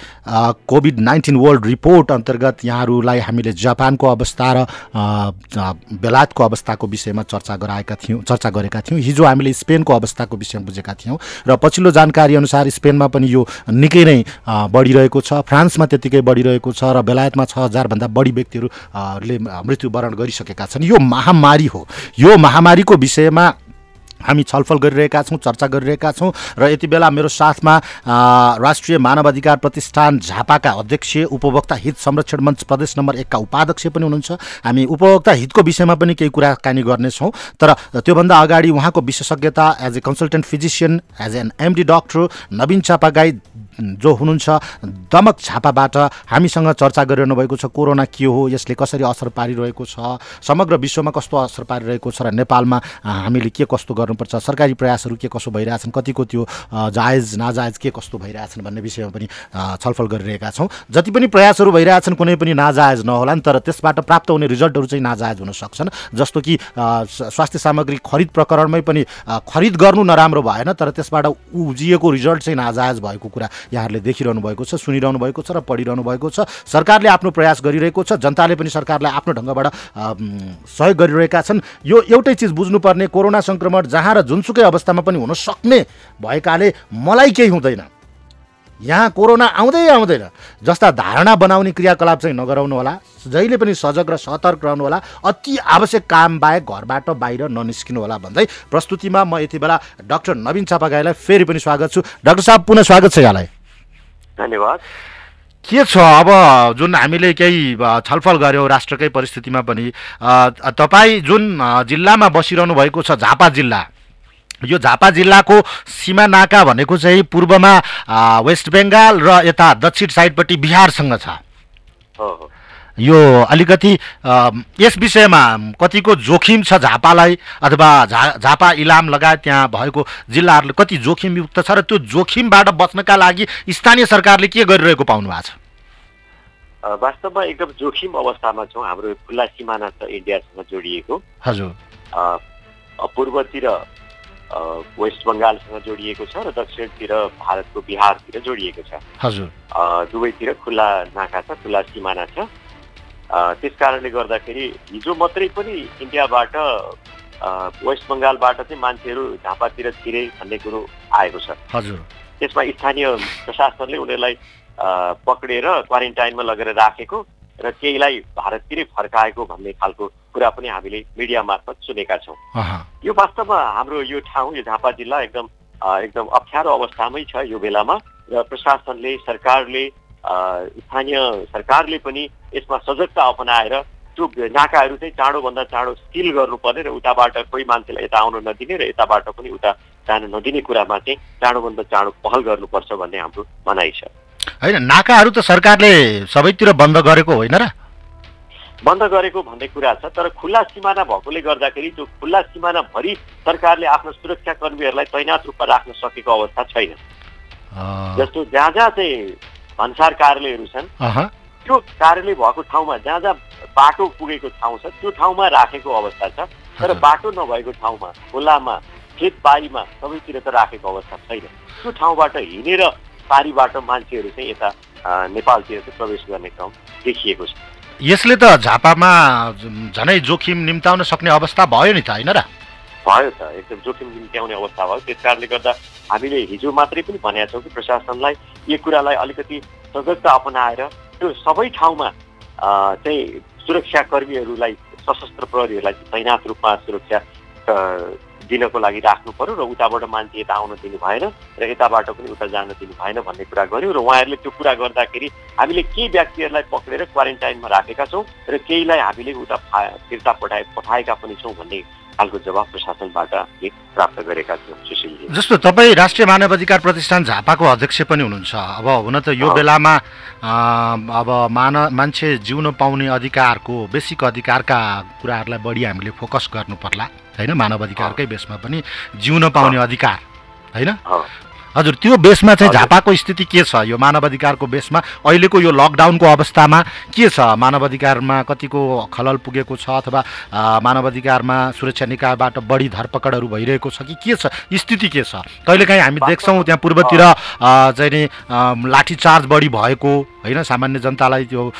covid nineteen world report अन्तर्गत यहाँहरूलाई हामीले जापानको अवस्था र बेलायतको अवस्थाको विषयमा चर्चा गराएका थियौँ चर्चा गरेका थियौँ। हिजो हामीले स्पेनको अवस्थाको विषयमा बुझेका थियौँ र पछिल्लो जानकारी अनुसार स्पेनमा पनि यो निकै नै बढिरहेको छ। फ्रान्समा त्यत्तिकै बढिरहेको छ र बेलायतमा छ हजारभन्दा बढी व्यक्तिहरू अ, ले मृत्युवरण गरिसकेका छन्। यो महामारी हो। यो महामारीको विषयमा हामी छलफल गरिरहेका छौँ चर्चा गरिरहेका छौँ र यति बेला मेरो साथमा राष्ट्रिय मानव अधिकार प्रतिष्ठान झापाका अध्यक्ष उपभोक्ता हित संरक्षण मञ्च प्रदेश नम्बर एकका उपाध्यक्ष पनि हुनुहुन्छ। हामी उपभोक्ता हितको विषयमा पनि केही कुराकानी गर्नेछौँ। तर त्योभन्दा अगाडि उहाँको विशेषज्ञता as a consultant physician as an MD doctor Naveen Chapagai जो हुनुहुन्छ दमक झापाबाट हामीसँग चर्चा गरिरहनु भएको छ कोरोना के हो यसले कसरी असर पारिरहेको छ समग्र विश्वमा कस्तो असर पारिरहेको छ र नेपालमा हामीले के कस्तो गर्नुपर्छ सरकारी प्रयासहरू के कसो भइरहेछन् कतिको त्यो जायज नाजायज के कस्तो भइरहेछन् भन्ने विषयमा पनि छलफल गरिरहेका छौँ। जति पनि प्रयासहरू भइरहेछन् कुनै पनि नाजायज नहोलान् तर त्यसबाट प्राप्त हुने रिजल्टहरू चाहिँ नाजायज हुन सक्छन् जस्तो कि स्वास्थ्य सामग्री खरिद प्रकरणमै पनि खरिद गर्नु नराम्रो भएन तर त्यसबाट उब्जिएको रिजल्ट चाहिँ नाजायज भएको कुरा यहाँहरूले देखिरहनु भएको छ सुनिरहनु भएको छ र पढिरहनु भएको छ। सरकारले आफ्नो प्रयास गरिरहेको छ जनताले पनि सरकारलाई आफ्नो ढङ्गबाट सहयोग गरिरहेका छन्। यो एउटै चिज बुझ्नुपर्ने कोरोना सङ्क्रमण जहाँ र जुनसुकै अवस्थामा पनि हुन सक्ने भएकाले मलाई केही हुँदैन। यहाँ कोरोना आउँदै आउँदैन। जस्ता धारणा बनाउने क्रियाकलाप चाहिँ नगराउनु होला। जहिले पनि सजग र सतर्क रहनु होला। अति आवश्यक काम बाहेक घरबाट बाहिर ननिस्किनु होला भन्दै प्रस्तुतिमा म यति बेला डाक्टर नवीन चापागाईलाई फेरि पनि स्वागत छु। डाक्टर साहब पुनः स्वागत छ यहाँलाई। धन्यवाद। के छ अब जुन हामीले केही छलफल गऱ्यौँ राष्ट्रकै परिस्थितिमा पनि तपाईँ जुन जिल्लामा बसिरहनु भएको छ झापा जिल्ला यो झापा जिल्लाको सीमा नाका भनेको चाहिँ पूर्वमा वेस्ट बेङ्गाल र यता दक्षिण साइडपट्टि बिहारसँग छ। यो अलिकति यस विषयमा कतिको जोखिम छ झापालाई अथवा झा झापा इलाम लगायत त्यहाँ भएको जिल्लाहरूले कति जोखिमयुक्त छ र त्यो जोखिमबाट बच्नका लागि स्थानीय सरकारले के गरिरहेको पाउनु भएको छ वास्तवमा एकदम जोखिम अवस्थामा छौँ। हाम्रो खुल्ला सिमाना छ इन्डियासँग जोडिएको। हजुर। पूर्वतिर वेस्ट बङ्गालसँग जोडिएको छ र दक्षिणतिर भारतको बिहारतिर जोडिएको छ। हजुर। दुवैतिर खुल्ला नाका छ खुल्ला सिमाना छ। त्यस कारणले गर्दाखेरि हिजो मात्रै पनि इन्डियाबाट वेस्ट बङ्गालबाट चाहिँ मान्छेहरू झापातिर छिरे भन्ने कुरो आएको छ। हजुर। त्यसमा स्थानीय प्रशासनले उनीहरूलाई पक्रेर क्वारेन्टाइनमा लगेर राखेको र केहीलाई भारततिरै फर्काएको भन्ने खालको कुरा पनि हामीले मिडिया मार्फत सुनेका छौँ। यो वास्तवमा हाम्रो यो ठाउँ यो झापा जिल्ला एकदम एकदम अप्ठ्यारो अवस्थामै छ यो बेलामा र प्रशासनले सरकारले स्थानीय सरकारले पनि यसमा सजगता अपनाएर त्यो नाकाहरू चाहिँ चाँडोभन्दा चाँडो सिल गर्नुपर्ने र उताबाट कोही मान्छेलाई यता आउन नदिने र यताबाट पनि उता जान नदिने कुरामा चाहिँ चाँडोभन्दा चाँडो पहल गर्नुपर्छ भन्ने हाम्रो भनाइ छ। होइन नाकाहरू त सरकारले सबैतिर बन्द गरेको होइन र? बन्द गरेको भन्ने कुरा छ तर खुल्ला सिमाना भएकोले गर्दाखेरि त्यो खुल्ला सिमानाभरि सरकारले आफ्नो सुरक्षा कर्मीहरूलाई तैनात रूपमा राख्न सकेको अवस्था छैन। जस्तो जहाँ जहाँ चाहिँ भन्सार कार्यालयहरू छन्। त्यो कार्यालय भएको ठाउँमा जहाँ जहाँ बाटो पुगेको ठाउँ छ त्यो ठाउँमा राखेको अवस्था छ। तर बाटो नभएको ठाउँमा खोलामा खेतबारीमा सबैतिर त राखेको अवस्था छैन। त्यो ठाउँबाट हिँडेर पारीबाट मान्छेहरू चाहिँ यता नेपालतिर चाहिँ प्रवेश गर्ने क्रम देखिएको छ। यसले त झापामा झनै जोखिम निम्ताउन सक्ने अवस्था भयो नि त होइन र? भयो त। एकदम जोखिम निम्त्याउने अवस्था भयो। त्यस कारणले गर्दा हामीले हिजो मात्रै पनि भनेका छौँ कि प्रशासनलाई यो कुरालाई अलिकति सजगता अपनाएर त्यो सबै ठाउँमा चाहिँ सुरक्षा कर्मीहरूलाई सशस्त्र प्रहरीहरूलाई तैनात रूपमा सुरक्षा दिनको लागि राख्नु पर्यो र उताबाट मान्छे यता आउन दिनु भएन र यताबाट पनि उता जान दिनु भएन भन्ने कुरा गर्यो र उहाँहरूले त्यो कुरा गर्दाखेरि हामीले केही व्यक्तिहरूलाई पक्रेर क्वारेन्टाइनमा राखेका छौँ र केहीलाई हामीले उता फिर्ता पठाए पठाएका पनि छौँ भन्ने खालको जवाब प्रशासनबाट प्राप्त गरेका छौँ सुशीलजी जस्तो तपाईँ राष्ट्रिय मानव अधिकार प्रतिष्ठान झापाको अध्यक्ष पनि हुनुहुन्छ। अब हुन त यो बेलामा अब मान मान्छे जिउन पाउने अधिकारको बेसिक अधिकारका कुराहरूलाई बढी हामीले फोकस गर्नु पर्ला होइन? मानव अधिकारकै बेसमा पनि जिउन पाउने अधिकार होइन? हजुर त्यो बेसमा चाहिँ झापाको स्थिति के छ? यो मानव अधिकारको बेसमा अहिलेको यो लकडाउनको अवस्थामा के छ? मानव अधिकारमा कतिको खलल पुगेको छ अथवा अ, मानव अधिकारमा सुरक्षा निकायबाट बढी धरपकडहरू भइरहेको छ कि के छ? स्थिति के छ? कहिलेकाहीँ हामी देख्छौँ त्यहाँ पूर्वतिर चाहिँ नि लाठीचार्ज बढी भएको होइन? सामान्य जनतालाई त्यो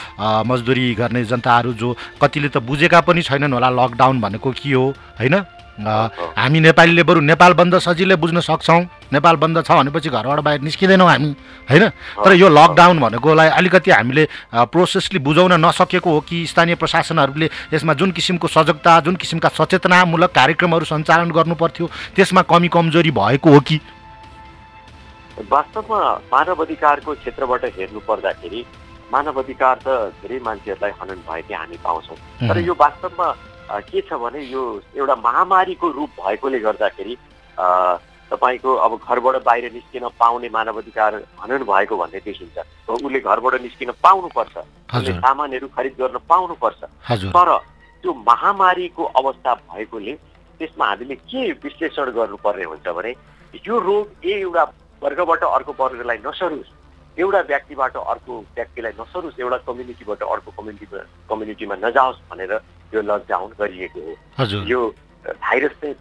मजदुरी गर्ने जनताहरू जो कतिले त बुझेका पनि छैनन् होला लकडाउन भनेको के हो होइन? हामी नेपालीले बरु नेपाल बन्द सजिलै बुझ्न सक्छौँ। नेपाल बन्द छ भनेपछि घरबाट बाहिर निस्किँदैनौँ हामी होइन? तर यो लकडाउन भनेकोलाई अलिकति हामीले प्रोसेसली बुझाउन नसकेको हो कि स्थानीय प्रशासनहरूले यसमा जुन किसिमको सजगता जुन किसिमका सचेतनामूलक कार्यक्रमहरू सञ्चालन गर्नु पर्थ्यो त्यसमा कमी कमजोरी भएको हो कि? वास्तवमा मानव अधिकारको क्षेत्रबाट हेर्नु पर्दाखेरि मानव अधिकार त धेरै मान्छेहरूलाई हनन भएकै हामी पाउँछौँ। तर. यो वास्तवमा के छ भने यो एउटा महामारीको रूप भएकोले गर्दाखेरि तपाईँको अब घरबाट बाहिर निस्किन पाउने मानव अधिकार हनन भएको भन्ने देखिन्छ उसले घरबाट निस्किन पाउनुपर्छ उसले। सामानहरू खरिद गर्न पाउनुपर्छ। तर त्यो महामारीको अवस्था भएकोले त्यसमा हामीले के विश्लेषण गर्नुपर्ने हुन्छ भने यो रोग ए एउटा वर्गबाट अर्को वर्गलाई नसरोस् एउटा व्यक्तिबाट अर्को व्यक्तिलाई नसरोस् एउटा कम्युनिटीबाट अर्को कम्युनिटीमा कम्युनिटीमा नजाओस् भनेर यो लकडाउन गरिएको हो। यो भाइरस चाहिँ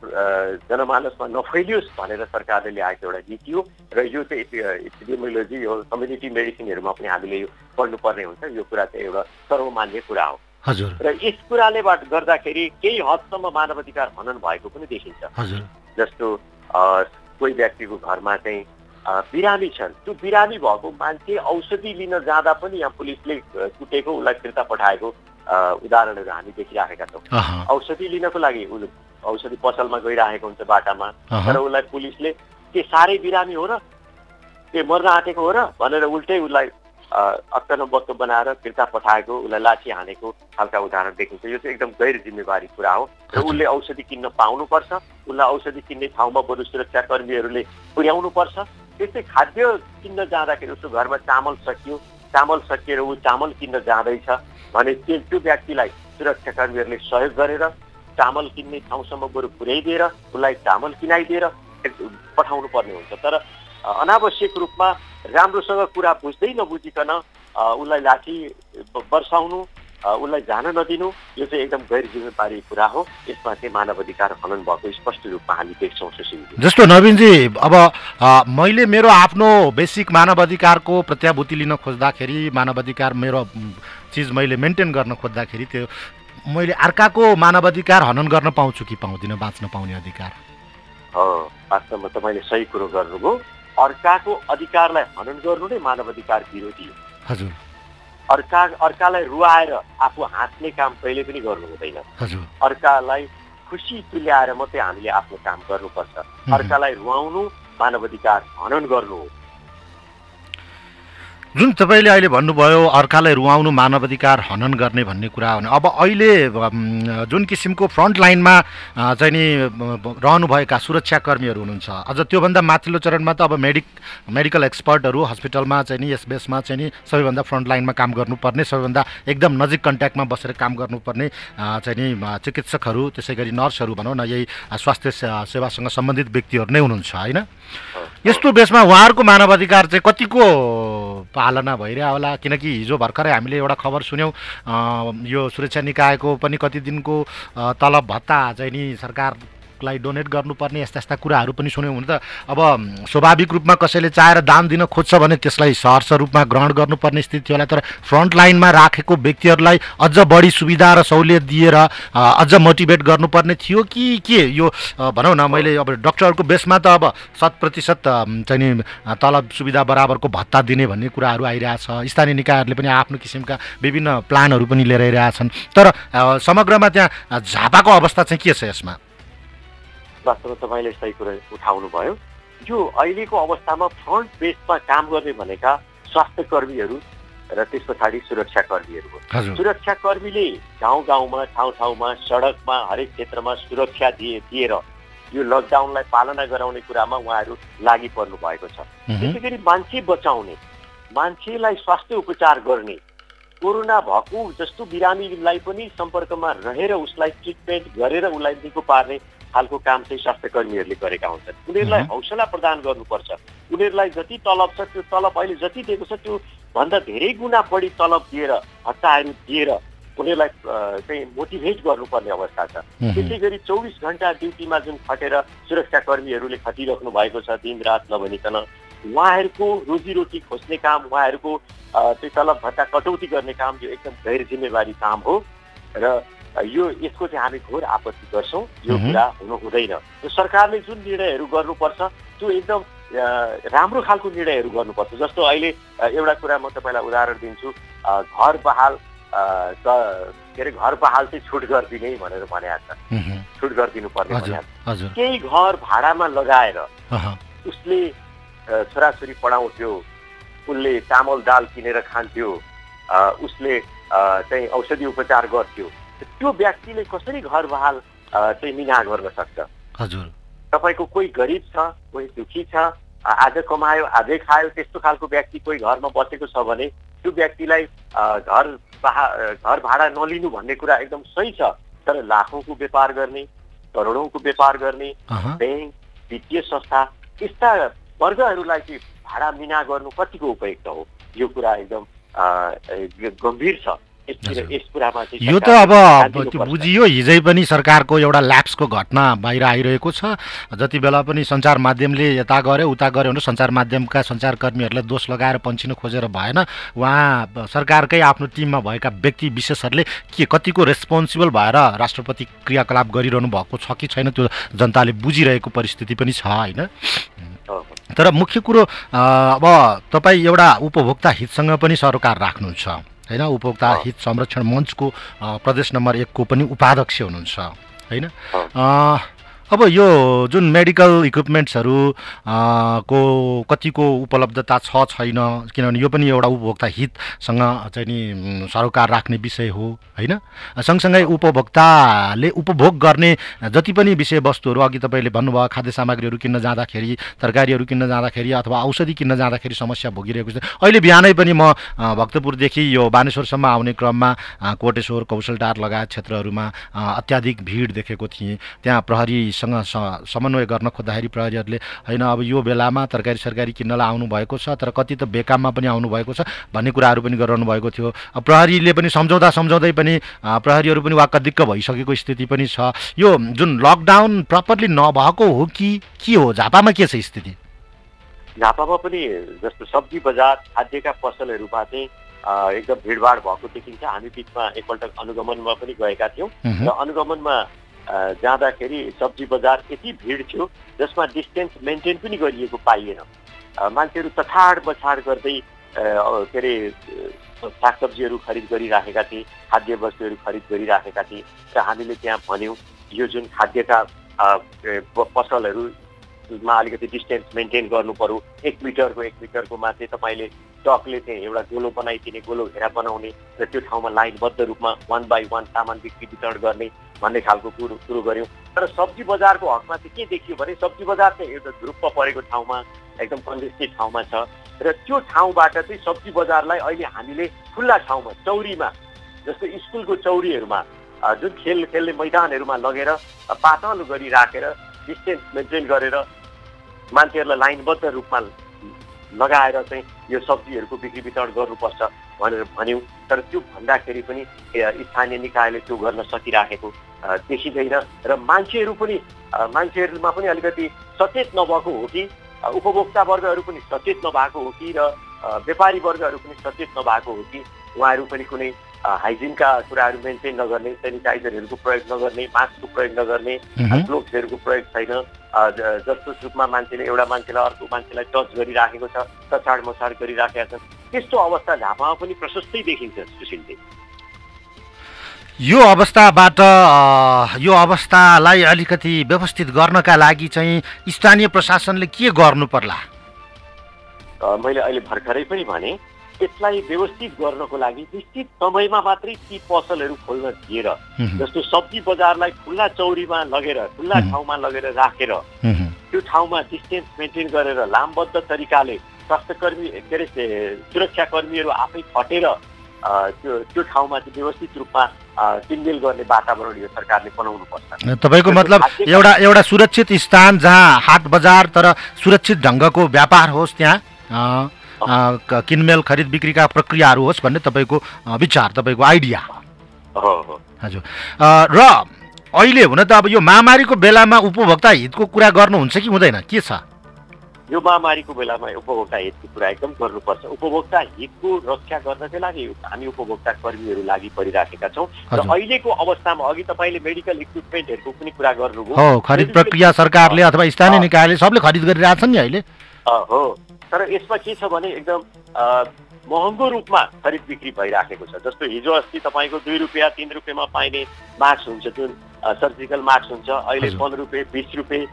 जनमानसमा नफैलियोस् भनेर सरकारले ल्याएको एउटा नीति हो र यो चाहिँ एपिडेमियोलोजी यो कम्युनिटी मेडिसिनहरूमा पनि हामीले यो पढ्नुपर्ने हुन्छ। यो कुरा चाहिँ एउटा सर्वमान्य कुरा हो। हजुर। र यस कुराले बाट गर्दाखेरि केही हदसम्म मानव अधिकार हनन भएको पनि देखिन्छ। हजुर। जस्तो कोही व्यक्तिको घरमा चाहिँ बिरामी छन्। त्यो बिरामी भएको मान्छे औषधि लिन जाँदा पनि यहाँ पुलिसले कुटेको उसलाई फिर्ता पठाएको उदाहरणहरू हामी देखिराखेका छौँ। औषधि लिनको लागि उ औषधि पसलमा गइरहेको हुन्छ बाटामा। तर उसलाई पुलिसले के साह्रै बिरामी हो र? के मर्न आँटेको हो र? भनेर उल्टै उसलाई अक्कन बत्तो बनाएर फिर्ता पठाएको उसलाई लाठी हानेको खालका उदाहरण देखिन्छ। यो चाहिँ एकदम गैर जिम्मेवारी कुरा हो। र उसले औषधि किन्न पाउनुपर्छ। उसलाई औषधि किन्ने ठाउँमा बरु सुरक्षा कर्मीहरूले पुर्याउनुपर्छ। त्यस्तै खाद्य किन्न जाँदाखेरि उसको घरमा चामल सकियो चामल सकिएर ऊ चामल किन्न जाँदैछ भने त्यो त्यो व्यक्तिलाई सुरक्षा कर्मीहरूले सहयोग गरेर चामल किन्ने ठाउँसम्म बरु पुर्याइदिएर उसलाई चामल किनाइदिएर पठाउनु पर्ने हुन्छ। तर अनावश्यक रूपमा राम्रोसँग कुरा बुझ्दै नबुझिकन उसलाई लाठी बर्साउनु उसलाई जान नदिनु। यो चाहिँ एकदम गैर जिम्मेवारी कुरा हो। यसमा चाहिँ मानव अधिकार हनन भएको स्पष्ट रूपमा हामी देख्छौँ सुशीलजी। जस्तो नवीनजी अब मैले मेरो आफ्नो बेसिक मानव अधिकारको प्रत्याभूति लिन खोज्दाखेरि मानव अधिकार मेरो चिज मैले मेन्टेन गर्न खोज्दाखेरि त्यो मैले अर्काको मानव अधिकार हनन गर्न पाउँछु कि पाउँदिनँ बाँच्न पाउने अधिकार? हो वास्तवमा तपाईँले सही कुरो गर्नुभयो। अर्काको अधिकारलाई हनन गर्नु नै मानव अधिकार विरोधी हो। हजुर। अर्का अर्कालाई रुवाएर आफू हाँस्ने काम कहिले पनि गर्नु हुँदैन। अर्कालाई खुसी तुल्याएर मात्रै हामीले आफ्नो काम गर्नुपर्छ। अर्कालाई रुवाउनु मानव अधिकार हनन गर्नु हो। जुन तपाईँले अहिले भन्नुभयो अर्कालाई रुवाउनु मानव अधिकार हनन गर्ने भन्ने कुरा हो अब अहिले जुन किसिमको फ्रन्ट लाइनमा चाहिँ नि रहनुभएका सुरक्षाकर्मीहरू हुनुहुन्छ अझ त्योभन्दा माथिल्लो चरणमा त अब मेडिक मेडिकल एक्सपर्टहरू हस्पिटलमा चाहिँ नि यस बेसमा चाहिँ नि सबैभन्दा फ्रन्ट लाइनमा काम गर्नुपर्ने सबैभन्दा एकदम नजिक कन्ट्याक्टमा बसेर काम गर्नुपर्ने चाहिँ नि चिकित्सकहरू त्यसै गरी नर्सहरू भनौँ न यही स्वास्थ्य सेवासँग सम्बन्धित व्यक्तिहरू नै हुनुहुन्छ होइन? यस्तो बेसमा उहाँहरूको मानव अधिकार चाहिँ कतिको पालना भइरह होला। किनकि हिजो भर्खरै हामीले एउटा खबर सुन्यौँ यो सुरक्षा निकायको पनि कति दिनको तलब भत्ता चाहिँ नि सरकारलाई डोनेट गर्नुपर्ने यस्ता यस्ता कुराहरू पनि सुन्यौँ हुन त अब स्वाभाविक रूपमा कसैले चाहेर दान दिन खोज्छ भने त्यसलाई सहर्ष रूपमा ग्रहण गर्नुपर्ने स्थिति होला। तर फ्रन्ट लाइनमा राखेको व्यक्तिहरूलाई अझ बढी सुविधा र सहुलियत दिएर अझ मोटिभेट गर्नुपर्ने थियो कि के? यो भनौँ न मैले अब डक्टरहरूको बेसमा त अब शत प्रतिशत चाहिँ तलब सुविधा बराबरको भत्ता दिने भन्ने कुराहरू आइरहेछ। स्थानीय निकायहरूले पनि आफ्नो किसिमका विभिन्न प्लानहरू पनि लिएर आइरहेछन्। तर समग्रमा त्यहाँ झापाको अवस्था चाहिँ के छ यसमा? वास्तवमा तपाईँले सही कुरा उठाउनु भयो यो अहिलेको अवस्थामा फ्रन्ट बेसमा काम गर्ने भनेका स्वास्थ्य कर्मीहरू र त्यस पछाडि सुरक्षा कर्मीहरू हो हजुर। सुरक्षा कर्मीले गाउँ गाउँमा ठाउँ ठाउँमा सडकमा हरेक क्षेत्रमा सुरक्षा दिए दिएर यो लकडाउनलाई पालना गराउने कुरामा उहाँहरू लागि पर्नु भएको छ। त्यसै गरी मान्छे बचाउने मान्छेलाई स्वास्थ्य उपचार गर्ने कोरोना भएको जस्तो बिरामीलाई पनि सम्पर्कमा रहेर उसलाई ट्रिटमेन्ट गरेर उसलाई निको पार्ने खालको काम चाहिँ स्वास्थ्य कर्मीहरूले गरेका हुन्छन्। उनीहरूलाई हौसला प्रदान गर्नुपर्छ। उनीहरूलाई जति तलब छ त्यो तलब अहिले जति दिएको छ त्यो भन्दा धेरै गुणा बढी तलब दिएर भत्ताहरू दिएर उनीहरूलाई चाहिँ मोटिभेट गर्नुपर्ने अवस्था छ। त्यसै गरी चौबिस घन्टा ड्युटीमा जुन खटेर सुरक्षा कर्मीहरूले खटिराख्नु भएको छ दिनरात नभनिकन उहाँहरूको रोजीरोटी खोज्ने काम उहाँहरूको त्यो तलब भत्ता कटौती गर्ने काम यो एकदम गैर जिम्मेवारी काम हो। र यो यसको चाहिँ हामी घोर आपत्ति गर्छौँ। यो। कुरा हुनु हुँदैन। सरकारले जुन निर्णयहरू गर्नुपर्छ त्यो एकदम राम्रो खालको निर्णयहरू गर्नुपर्छ। जस्तो अहिले एउटा कुरा म तपाईँलाई उदाहरण दिन्छु। घर बहाल के अरे घर बहाल चाहिँ छुट गरिदिने भनेर भनेको छ। छुट गरिदिनु पर्ने केही घर भाडामा लगाएर। उसले छोराछोरी पढाउँथ्यो उसले चामल दाल किनेर खान्थ्यो उसले चाहिँ औषधि उपचार गर्थ्यो त्यो व्यक्तिले कसरी घर बहाल चाहिँ मिना गर्न सक्छ? हजुर। तपाईँको कोही गरिब छ कोही दुखी छ आज कमायो आजै खायो त्यस्तो खालको व्यक्ति कोही घरमा बसेको छ भने त्यो व्यक्तिलाई घर अ, घर भाडा नलिनु भन्ने कुरा एकदम सही छ तर लाखौँको व्यापार गर्ने करोडौँको व्यापार गर्ने। ब्याङ्क वित्तीय संस्था यस्ता वर्गहरूलाई चाहिँ भाडा मिना गर्नु कतिको उपयुक्त हो? यो कुरा एकदम गम्भीर छ। यो त अब। बुझियो हिजै पनि सरकारको एउटा ल्याप्सको घटना बाहिर आइरहेको छ। जति बेला पनि सञ्चार माध्यमले यता गऱ्यो उता गऱ्यो भने सञ्चार माध्यमका सञ्चारकर्मीहरूलाई दोष लगाएर पन्छिन खोजेर भएन। उहाँ सरकारकै आफ्नो टिममा भएका व्यक्ति विशेषहरूले के कतिको रेस्पोन्सिबल भएर राष्ट्रपति क्रियाकलाप गरिरहनु भएको छ कि छैन त्यो जनताले बुझिरहेको परिस्थिति पनि छ होइन? तर मुख्य कुरो अब तपाईँ एउटा उपभोक्ता हितसँग पनि सरकार राख्नुहुन्छ। होइन? उपभोक्ता हित संरक्षण मञ्चको प्रदेश नम्बर एकको पनि उपाध्यक्ष हुनुहुन्छ। होइन? अब यो जुन मेडिकल इक्विपमेन्ट्सहरू को कतिको उपलब्धता छ छैन किनभने यो पनि एउटा उपभोक्ता हितसँग चाहिँ नि सरोकार राख्ने विषय हो होइन? सँगसँगै उपभोक्ताले उपभोग गर्ने जति पनि विषयवस्तुहरू अघि तपाईँले भन्नुभयो खाद्य सामग्रीहरू किन्न जाँदाखेरि तरकारीहरू किन्न जाँदाखेरि अथवा औषधि किन्न जाँदाखेरि समस्या भोगिरहेको छ। अहिले बिहानै पनि म भक्तपुरदेखि यो बानेश्वरसम्म आउने क्रममा कोटेश्वर कौशलटार लगायत क्षेत्रहरूमा अत्याधिक भिड देखेको थिएँ। त्यहाँ प्रहरी प्रहरीसँग स- समन्वय गर्न खोज्दाखेरि प्रहरीहरूले होइन अब यो बेलामा तरकारी सरकारी किन्नलाई आउनुभएको छ तर कति त बेकाममा पनि आउनुभएको छ भन्ने कुराहरू पनि गराउनु भएको थियो प्रहरीले पनि सम्झाउँदा सम्झाउँदै पनि प्रहरीहरू पनि वाक्क भइसकेको स्थिति पनि छ। यो जुन लकडाउन प्रपरली नभएको हो कि के हो? झापामा के छ स्थिति? झापामा पनि जस्तो सब्जी बजार खाद्यका पसलहरूमा चाहिँ एकदम भिडभाड भएको देखिन्छ। हामी बिचमा एकपल्ट अनुगमनमा पनि गएका थियौँ। र अनुगमनमा जाँदाखेरि सब्जी बजार यति भिड थियो जसमा डिस्टेन्स मेन्टेन पनि गरिएको पाइएन। मान्छेहरू तछाड बछाड गर्दै के अरे सागसब्जीहरू खरिद गरिराखेका थिए खाद्य वस्तुहरू खरिद गरिराखेका थिए। र हामीले त्यहाँ भन्यौँ यो जुन खाद्यका अ, पसलहरूमा अलिकति डिस्टेन्स मेन्टेन गर्नु पर्यो। एक मिटरको एक मिटरकोमा चाहिँ तपाईँले टकले चाहिँ एउटा गोलो बनाइदिने गोलो घेरा बनाउने र त्यो ठाउँमा लाइनबद्ध रूपमा वान बाई वान सामान बिक्री वितरण गर्ने भन्ने खालको कुरो कुरो गऱ्यौँ तर सब्जी बजारको हकमा चाहिँ के देखियो भने सब्जी बजार चाहिँ एउटा ग्रुपमा परेको ठाउँमा एकदम कन्जेस्टेड ठाउँमा छ। र त्यो ठाउँबाट चाहिँ सब्जी बजारलाई अहिले हामीले खुल्ला ठाउँमा चौरीमा जस्तो स्कुलको चौरीहरूमा जुन खेल खेल्ने मैदानहरूमा लगेर पातलो गरी राखेर डिस्टेन्स मेन्टेन गरेर मान्छेहरूलाई लाइनबद्ध रूपमा लगाएर चाहिँ यो सब्जीहरूको बिक्री वितरण गर्नुपर्छ भनेर भन्यौँ। तर त्यो भन्दाखेरि पनि स्थानीय निकायले त्यो गर्न सकिराखेको देखिँदैन र मान्छेहरू पनि मान्छेहरूमा पनि अलिकति सचेत नभएको हो कि उपभोक्ता वर्गहरू पनि सचेत नभएको हो कि र व्यापारी वर्गहरू पनि सचेत नभएको हो कि उहाँहरू पनि कुनै हाइजिनका कुराहरू मेन्टेन नगर्ने सेनिटाइजरहरूको प्रयोग नगर्ने मास्कको प्रयोग नगर्ने। ग्लोभ्सहरूको प्रयोग छैन। जस्तो रूपमा मान्छेले एउटा मान्छेलाई अर्को मान्छेलाई टच गरिराखेको छ तछाड मछाड गरिराखेका छन् त्यस्तो अवस्था झापामा पनि प्रशस्तै देखिन्छ सुशीलजी यो अवस्थाबाट यो अवस्थालाई अलिकति व्यवस्थित गर्नका लागि चाहिँ स्थानीय प्रशासनले के गर्नु पर्ला मैले अहिले भर्खरै पनि भने यसलाई व्यवस्थित गर्नको लागि निश्चित समयमा मात्रै ती पसलहरू खोल्न दिएर। जस्तो सब्जी बजारलाई खुल्ला चौरीमा लगेर खुल्ला। ठाउँमा लगेर राखेर त्यो ठाउँमा डिस्टेन्स मेन्टेन गरेर लामबद्ध तरिकाले स्वास्थ्यकर्मी के अरे सुरक्षाकर्मीहरू आफै खटेर त्यो त्यो ठाउँमा चाहिँ व्यवस्थित रूपमा किनमेल गर्ने वातावरण यो सरकारले बनाउनुपर्छ तपाईँको मतलब एउटा एउटा सुरक्षित स्थान जहाँ हाट बजार तर सुरक्षित ढङ्गको व्यापार होस् त्यहाँ किनमेल खरिद बिक्रीका प्रक्रियाहरू होस् भन्ने तपाईँको विचार तपाईँको आइडिया। हो हो। हजुर। र अहिले हुन त अब यो महामारीको बेलामा उपभोक्ता हितको कुरा गर्नुहुन्छ कि हुँदैन? के छ? यो महामारीको बेलामा उपभोक्ता हितको कुरा एकदम गर्नुपर्छ। उपभोक्ता हितको रक्षा गर्नकै लागि हामी उपभोक्ता कर्मीहरू लागि परिराखेका छौँ। र। अहिलेको अवस्थामा अघि तपाईँले मेडिकल इक्विपमेन्टहरूको पनि कुरा गर्नुभयो। खरिद प्रक्रिया सरकारले अथवा स्थानीय निकायले सबले खरिद गरिरहेछन् नि अहिले। हो। तर यसमा के छ भने एकदम महँगो रूपमा खरिद बिक्री भइराखेको छ जस्तो हिजो अस्ति तपाईँको दुई रुपियाँ तिन रुपियाँमा पाइने मास्क हुन्छ जुन सर्जिकल मास्क हुन्छ अहिले। पन्ध्र रुपियाँ बिस रुपियाँ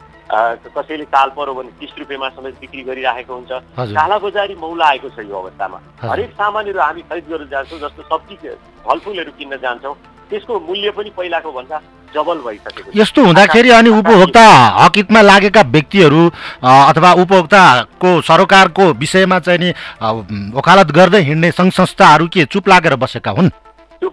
कसैले ताल पऱ्यो भने तिस रुपियाँमा समेत बिक्री गरिराखेको हुन्छ हजुर। कालाबजारी मौला आएको छ यो अवस्थामा। हरेक सामानहरू हामी खरिद गर्न जान्छौँ जस्तो सब्जी फलफुलहरू किन्न जान्छौँ त्यसको मूल्य पनि पहिलाको भन्दा डबल भइसकेको यस्तो हुँदाखेरि अनि उपभोक्ता हक हितमा लागेका व्यक्तिहरू अथवा उपभोक्ताको सरोकारको विषयमा चाहिँ नि वकालत गर्दै हिँड्ने सङ्घ संस्थाहरू के चुप लागेर बसेका हुन्?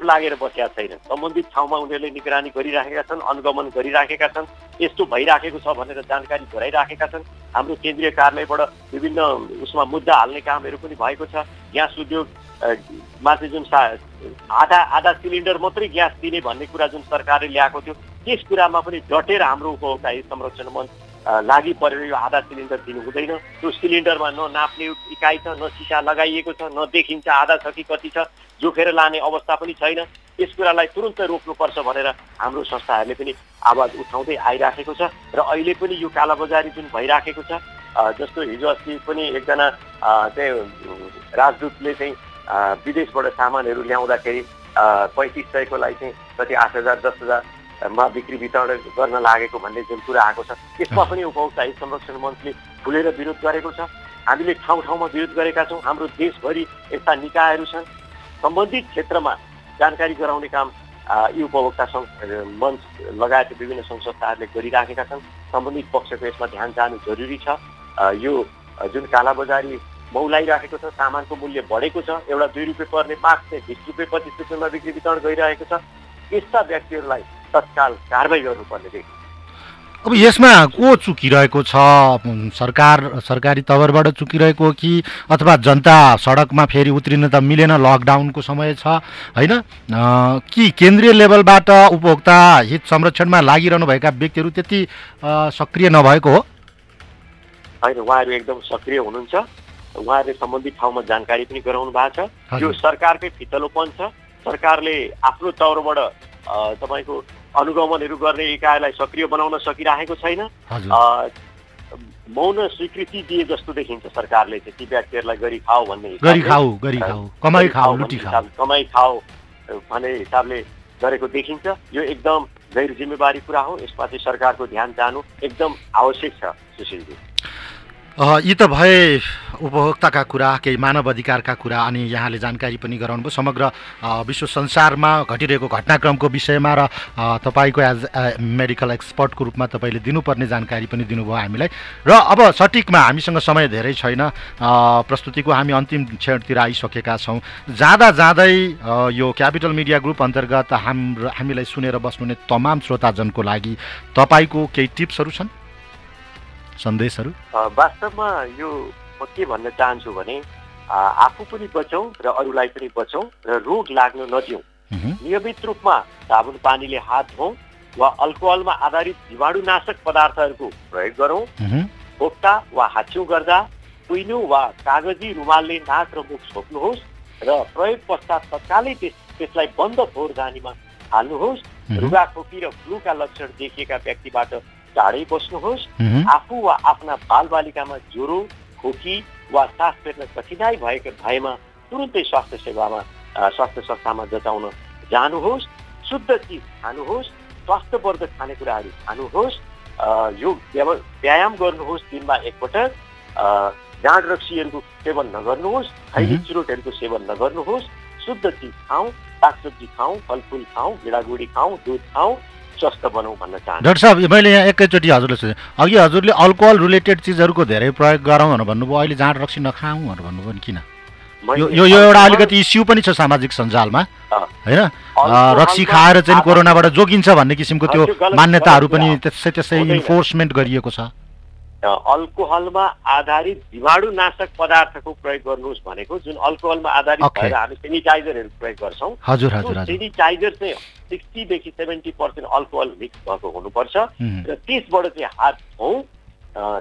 लागेर बसेका छैनन्। सम्बन्धित ठाउँमा उनीहरूले निगरानी गरिराखेका छन् अनुगमन गरिराखेका छन् यस्तो भइराखेको छ भनेर जानकारी गराइराखेका छन्। हाम्रो केन्द्रीय कार्यालयबाट विभिन्न उसमा मुद्दा हाल्ने कामहरू पनि भएको छ। ग्यास उद्योग अ, मा चाहिँ जुन सा आधा आधा सिलिन्डर मात्रै ग्यास दिने भन्ने कुरा जुन सरकारले ल्याएको थियो त्यस कुरामा पनि डटेर हाम्रो उपभोक्ता संरक्षण अ, लागि परेर यो आधा सिलिन्डर दिनु हुँदैन त्यो सिलिन्डरमा न नाप्ने इकाइ छ न सिसा लगाइएको छ न देखिन्छ आधा छ कि कति छ जोखेर लाने अवस्था पनि छैन। यस कुरालाई तुरन्त रोक्नुपर्छ भनेर हाम्रो संस्थाहरूले पनि आवाज उठाउँदै आइराखेको छ र अहिले पनि यो कालाबजारी जुन भइराखेको छ जस्तो हिजो अस्ति पनि एकजना चाहिँ राजदूतले चाहिँ विदेशबाट सामानहरू ल्याउँदाखेरि पैँतिस सयकोलाई चाहिँ कति आठ हजार दस हजारमा बिक्री वितरण गर्न लागेको भन्ने जुन कुरा आएको छ यसमा पनि उपभोक्ता हित संरक्षण मञ्चले खुलेर विरोध गरेको छ। हामीले ठाउँ ठाउँमा विरोध गरेका छौँ। हाम्रो देशभरि यस्ता निकायहरू छन्। सम्बन्धित क्षेत्रमा जानकारी गराउने काम यी उपभोक्ता सङ्घ मञ्च लगायत विभिन्न सङ्घ संस्थाहरूले गरिराखेका छन्। सम्बन्धित पक्षको यसमा ध्यान जानु जरुरी छ। यो जुन कालाबजारी मौलाइराखेको छ सामानको मूल्य बढेको छ। एउटा दुई रुपियाँ पर्ने मास्क चाहिँ बिस रुपियाँ पच्चिस रुपियाँमा बिक्री वितरण गरिरहेको छ। यस्ता व्यक्तिहरूलाई तत्काल कारवाही गर्नुपर्ने देखिन्छ अब यसमा को चुकिरहेको छ? सरकार सरकारी तवरबाट चुकिरहेको हो कि अथवा जनता सडकमा फेरि उत्रिन त मिलेन लकडाउनको समय छ होइन? कि केन्द्रीय लेभलबाट उपभोक्ता हित संरक्षणमा लागिरहनुभएका व्यक्तिहरू त्यति सक्रिय नभएको हो? होइन उहाँहरू एकदम सक्रिय हुनुहुन्छ। उहाँहरूले सम्बन्धित ठाउँमा जानकारी पनि गराउनु भएको छ। यो सरकारकै फितलोपन छ। सरकारले आफ्नो तौरबाट अ, तपाईँको अनुगमनहरू गर्ने इकाइलाई सक्रिय बनाउन सकिरहेको छैन। मौन स्वीकृति दिए जस्तो देखिन्छ सरकारले चाहिँ ती व्यक्तिहरूलाई गरी खाऊ भन्ने। गरी खाऊ भन्ने हिसाबले गरेको देखिन्छ। यो एकदम गैर जिम्मेवारी कुरा हो यसमा चाहिँ सरकारको ध्यान जानु एकदम आवश्यक छ सुशीलजी। यी त भए उपभोक्ताका कुरा केही मानव अधिकारका कुरा अनि यहाँले जानकारी पनि गराउनुभयो। समग्र अ, विश्व संसारमा घटिरहेको घटनाक्रमको विषयमा र तपाईँको एज मेडिकल एक्सपर्टको रूपमा तपाईँले दिनुपर्ने जानकारी पनि दिनुभयो हामीलाई। र अब सठिकमा हामीसँग समय धेरै छैन। प्रस्तुतिको हामी अन्तिम क्षणतिर आइसकेका छौँ। जाँदा जाँदै यो क्यापिटल मिडिया ग्रुप अन्तर्गत हाम्रो हामीलाई सुनेर बस्नुहुने तमाम श्रोताजनको लागि तपाईँको केही टिप्सहरू छन्? सन्देशहरू? वास्तवमा यो म के भन्न चाहन्छु भने आफू पनि बचौँ र अरूलाई पनि बचौँ र रोग लाग्न नदिउँ। नियमित रूपमा साबुन पानीले हात धोउँ वा अल्कोहलमा आधारित जीवाणुनाशक पदार्थहरूको प्रयोग गरौँ। खोक्टा वा हाच्छिउँ गर्दा कुइनो वा कागजी रुमालले नाक र मुख छोप्नुहोस् र प्रयोग पश्चात तत्कालै त्यस त्यसलाई बन्द फोहोर जानीमा हाल्नुहोस्। रुगा खोकी र फ्लूका लक्षण देखिएका व्यक्तिबाट टाढै बस्नुहोस्। आफू वा आफ्ना बालबालिकामा ज्वरो खोकी वा सास फेर्न कठिनाइ भएको भएमा तुरुन्तै स्वास्थ्य सेवामा स्वास्थ्य संस्थामा जचाउन जानुहोस्। शुद्ध चिज खानुहोस्। स्वास्थ्यवर्धक खानेकुराहरू खानुहोस्। अ, यो व्याव- व्यायाम गर्नुहोस् दिनमा एकपटक। जाँड रक्सीहरूको सेवन नगर्नुहोस्। खैरी चुरोटहरूको सेवन नगर्नुहोस्। शुद्ध चिज खाउँ सागसब्जी खाउँ फलफुल खाउँ गिडागुडी खाउँ दुध खाउँ स्वस्थ बनाउँ भन्न चाहन्छु डाक्टर साहब मैले यहाँ एकैचोटि हजुरले सोधेँ अघि हजुरले अल्कोहल रिलेटेड चिजहरूको धेरै प्रयोग गरौँ भनेर भन्नुभयो अहिले जाँड रक्सी नखाउँ भनेर भन्नुभयो नि किन यो यो यो एउटा अलिकति इस्यु पनि छ सामाजिक सञ्जालमा होइन रक्सी खाएर चाहिँ कोरोनाबाट जोगिन्छ भन्ने किसिमको त्यो मान्यताहरू पनि। त्यसै त्यसै। इन्फोर्समेन्ट गरिएको छ अल्कोहलमा आधारित जीवाणुनाशक पदार्थको प्रयोग गर्नुहोस् भनेको जुन अल्कोहलमा आधारित. भएर हामी सेनिटाइजरहरू प्रयोग गर्छौँ हजुर, हजुर। सेनिटाइजर चाहिँ सिक्सटीदेखि सेभेन्टी पर्सेन्ट अल्कोहल मिक्स भएको हुनुपर्छ। र त्यसबाट चाहिँ हात धोउँ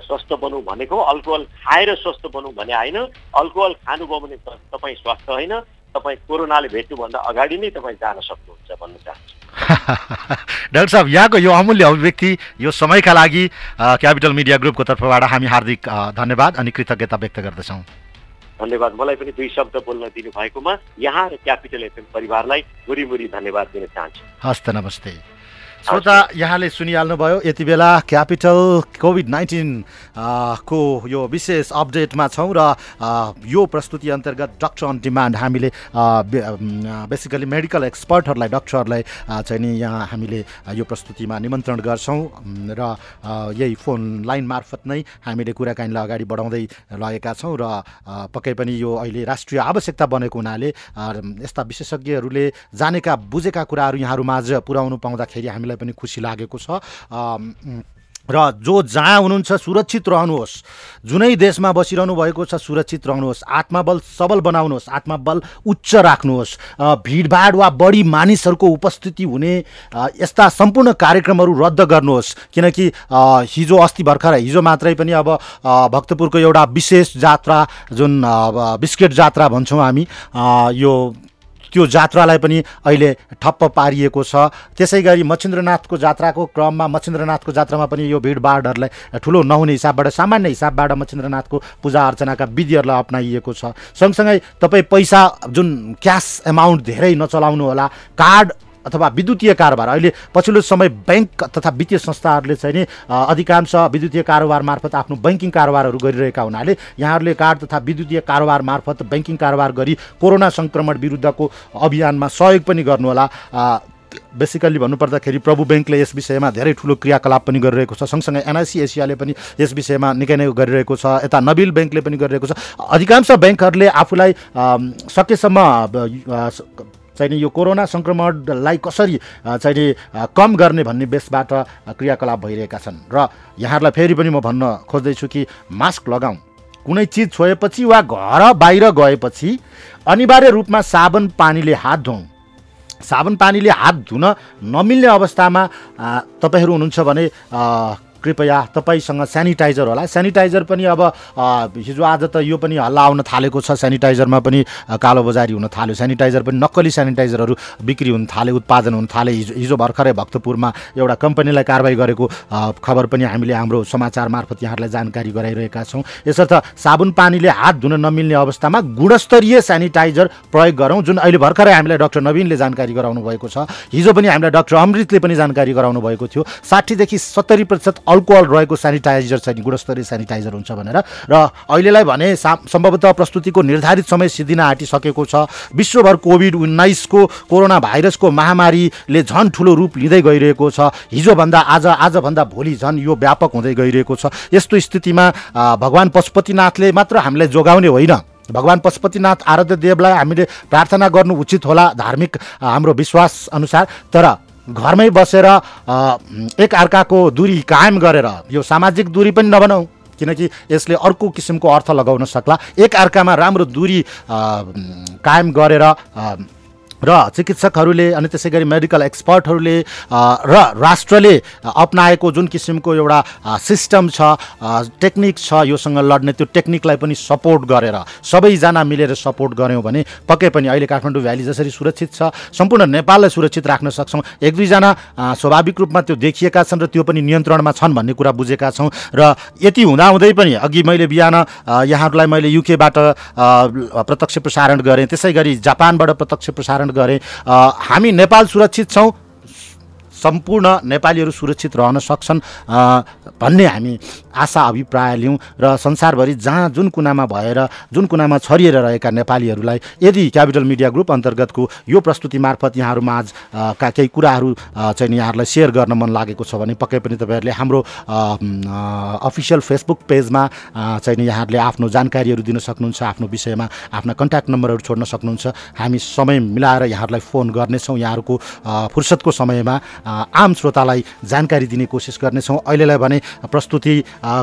स्वस्थ बनौँ भनेको अल्कोहल खाएर स्वस्थ बनौँ भने होइन। अल्कोहल खानुभयो भने तपाईँ स्वस्थ होइन। तपाईँ कोरोनाले भेट्नुभन्दा अगाडि नै तपाईँ जान सक्नुहुन्छ भन्न चाहन्छु। <laughs> डाक्टर साहब यहाँको यो अमूल्य अभिव्यक्ति यो समयका लागि क्यापिटल मिडिया ग्रुपको तर्फबाट हामी हार्दिक धन्यवाद अनि कृतज्ञता व्यक्त गर्दछौँ। धन्यवाद। मलाई पनि दुई शब्द बोल्न दिनुभएकोमा यहाँ र क्यापिटल एफएम परिवारलाई मुरी मुरी धन्यवाद दिन चाहन्छु। हस्त नमस्ते। श्रोता यहाँले सुनिहाल्नुभयो यति बेला क्यापिटल कोभिड नाइन्टिन को यो विशेष अपडेटमा छौँ र यो प्रस्तुति अन्तर्गत डक्टर अन डिमान्ड हामीले बेसिकली मेडिकल एक्सपर्टहरूलाई डक्टरहरूलाई चाहिँ नि यहाँ हामीले यो प्रस्तुतिमा निमन्त्रण गर्छौँ। र यही फोन लाइन मार्फत नै हामीले कुराकानीलाई अगाडि बढाउँदै लगेका छौँ र पक्कै पनि यो अहिले राष्ट्रिय आवश्यकता बनेको हुनाले यस्ता विशेषज्ञहरूले जानेका बुझेका कुराहरू यहाँहरूमाझ पुर्याउनु पाउँदाखेरि हामीलाई पनि खुसी लागेको छ। र जो जहाँ हुनुहुन्छ सुरक्षित रहनुहोस्। जुनै देशमा बसिरहनु भएको छ सुरक्षित रहनुहोस्। आत्मबल सबल बनाउनुहोस्। आत्मबल उच्च राख्नुहोस्। भिडभाड वा बढी मानिसहरूको उपस्थिति हुने यस्ता सम्पूर्ण कार्यक्रमहरू रद्द गर्नुहोस्। किनकि हिजो अस्ति भर्खर हिजो मात्रै पनि अब भक्तपुरको एउटा विशेष जात्रा जुन बिस्केट जात्रा भन्छौँ हामी यो त्यो जात्रालाई पनि अहिले ठप्प पारिएको छ। त्यसै गरी मच्छिन्द्रनाथको जात्राको क्रममा मच्छिन्द्रनाथको जात्रामा पनि यो भिडभाडहरूलाई ठुलो नहुने हिसाबबाट सामान्य हिसाबबाट मच्छिन्द्रनाथको पूजा अर्चनाका विधिहरूलाई अप्नाइएको छ। सँगसँगै तपाईँ पैसा जुन क्यास एमाउन्ट धेरै नचलाउनु होला कार्ड अथवा विद्युतीय कारोबार। अहिले पछिल्लो समय ब्याङ्क तथा वित्तीय संस्थाहरूले चाहिँ नि अधिकांश विद्युतीय कारोबार मार्फत आफ्नो बैङ्किङ कारोबारहरू गरिरहेका हुनाले यहाँहरूले कार्ड तथा विद्युतीय कारोबार मार्फत बैङ्किङ कारोबार गरी कोरोना सङ्क्रमण विरुद्धको अभियानमा सहयोग पनि गर्नुहोला। बेसिकल्ली भन्नुपर्दाखेरि प्रभु ब्याङ्कले यस विषयमा धेरै ठुलो क्रियाकलाप पनि गरिरहेको छ। सँगसँगै एनआइसी एसियाले पनि यस विषयमा निकै नै गरिरहेको छ। यता नबिल ब्याङ्कले पनि गरिरहेको छ। अधिकांश ब्याङ्कहरूले आफूलाई सकेसम्म चाहिँ यो कोरोना सङ्क्रमणलाई कसरी चाहिँ कम गर्ने भन्ने बेसबाट क्रियाकलाप भइरहेका छन्। र यहाँहरूलाई फेरि पनि म भन्न खोज्दैछु कि मास्क लगाउँ। कुनै चिज छोएपछि वा घर बाहिर गएपछि अनिवार्य रूपमा साबन पानीले हात धुउँ। साबन पानीले हात धुन नमिल्ने अवस्थामा तपाईँहरू हुनुहुन्छ भने कृपया तपाईँसँग सेनिटाइजर होला। सेनिटाइजर पनि अब हिजो आज त यो पनि हल्ला आउन थालेको छ। सेनिटाइजरमा पनि कालोबजारी हुन थाल्यो। सेनिटाइजर पनि नक्कली सेनिटाइजरहरू बिक्री हुन थाले उत्पादन हुन थाले। हिजो हिजो भर्खरै भक्तपुरमा एउटा कम्पनीलाई कारवाही गरेको खबर पनि हामीले हाम्रो समाचार मार्फत यहाँहरूलाई जानकारी गराइरहेका छौँ। यसर्थ साबुन पानीले हात धुन नमिल्ने अवस्थामा गुणस्तरीय सेनिटाइजर प्रयोग गरौँ जुन अहिले भर्खरै हामीलाई डाक्टर नवीनले जानकारी गराउनु भएको छ। हिजो पनि हामीलाई डाक्टर अमृतले पनि जानकारी गराउनु भएको थियो। साठीदेखि सत्तरी प्रतिशत अल्कोहल रहेको सेनिटाइजर चाहिँ गुणस्तरीय सेनिटाइजर हुन्छ भनेर। र अहिलेलाई भने सम्भवतः प्रस्तुतिको निर्धारित समय सिद्धिन आँटिसकेको छ। विश्वभर कोभिड उन्नाइसको कोरोना भाइरसको महामारीले झन् ठुलो रूप लिँदै गइरहेको छ। हिजोभन्दा आज आजभन्दा भोलि झन् यो व्यापक हुँदै गइरहेको छ। यस्तो स्थितिमा भगवान् पशुपतिनाथले मात्र हामीलाई जोगाउने होइन। भगवान् पशुपतिनाथ आराध्य देवलाई हामीले प्रार्थना गर्नु उचित होला धार्मिक हाम्रो विश्वास अनुसार। तर घरमै बसेर एक अर्काको दूरी कायम गरेर यो सामाजिक दूरी पनि नबनाऊ किनकि यसले अर्को किसिमको अर्थ लगाउन सक्ला। एक अर्कामा राम्रो दूरी कायम गरेर र चिकित्सकहरूले अनि त्यसै गरी मेडिकल एक्सपर्टहरूले र राष्ट्रले अप्नाएको जुन किसिमको एउटा सिस्टम छ टेक्निक छ योसँग लड्ने त्यो टेक्निकलाई पनि सपोर्ट गरेर सबैजना मिलेर सपोर्ट गऱ्यौँ भने पक्कै पनि अहिले काठमाडौँ भ्याली जसरी सुरक्षित छ सम्पूर्ण नेपाललाई सुरक्षित राख्न सक्छौँ। एक दुईजना स्वाभाविक रूपमा त्यो देखिएका छन् र त्यो पनि नियन्त्रणमा छन् भन्ने कुरा बुझेका छौँ। र यति हुँदाहुँदै पनि अघि मैले बिहान यहाँहरूलाई मैले युकेबाट प्रत्यक्ष प्रसारण गरेँ। त्यसै गरी जापानबाट प्रत्यक्ष प्रसारण गरेँ। हामी नेपाल सुरक्षित छौँ। सम्पूर्ण नेपालीहरू सुरक्षित रहन सक्छन् भन्ने हामी आशा अभिप्राय लिउँ र संसारभरि जहाँ जुन कुनामा भएर जुन कुनामा छरिएर रहेका नेपालीहरूलाई यदि क्यापिटल मिडिया ग्रुप अन्तर्गतको यो प्रस्तुति मार्फत यहाँहरूमा का केही कुराहरू चाहिँ यहाँहरूलाई सेयर गर्न मन लागेको छ भने पक्कै पनि तपाईँहरूले हाम्रो अफिसियल फेसबुक पेजमा चाहिँ यहाँहरूले आफ्नो जानकारीहरू दिन सक्नुहुन्छ आफ्नो विषयमा आफ्ना कन्ट्याक्ट नम्बरहरू छोड्न सक्नुहुन्छ। हामी समय मिलाएर यहाँहरूलाई फोन गर्नेछौँ यहाँहरूको फुर्सदको समयमा। आम श्रोतालाई जानकारी दिने कोसिस गर्नेछौँ। अहिलेलाई भने प्रस्तुति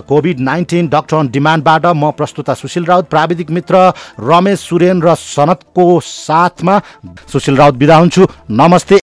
कोभिड नाइन्टिन डक्टर अन डिमान्डबाट म प्रस्तुता सुशील राउत प्राविधिक मित्र रमेश सुरेन र सनतको साथमा सुशील राउत बिदा हुन्छु। नमस्ते।